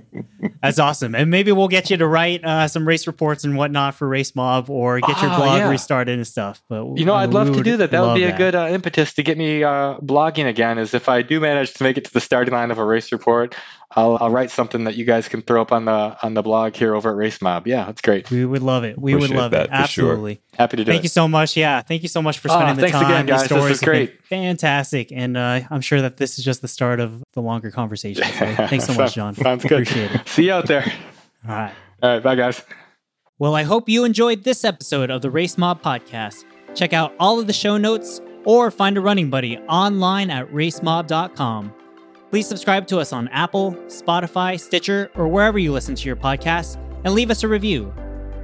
That's awesome. And maybe we'll get you to write uh, some race reports and whatnot for Race Mob or get your Oh, blog yeah. restarted and stuff. But You know, I'd love to do that. That would be a good uh, impetus to get me uh, blogging again. Is if I do manage to make it to the starting line of a race report, I'll, I'll write something that you guys can throw up on the on the blog here over at Race Mob. Yeah, that's great. We would love it. We would love that, it. for sure. Absolutely. Happy to do it. Thank it. you so much. Yeah. Thank you so much for Oh, spending the thanks time. again, These guys. This stories was great. fantastic. And uh, I'm sure that this is just the start of the longer conversation. So thanks so much, John. Sounds good. Appreciate it. See you out there. All right. All right, bye, guys. Well, I hope you enjoyed this episode of the Race Mob Podcast. Check out all of the show notes or find a running buddy online at racemob.com. Please subscribe to us on Apple, Spotify, Stitcher, or wherever you listen to your podcasts and leave us a review.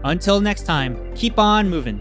Until next time, keep on moving.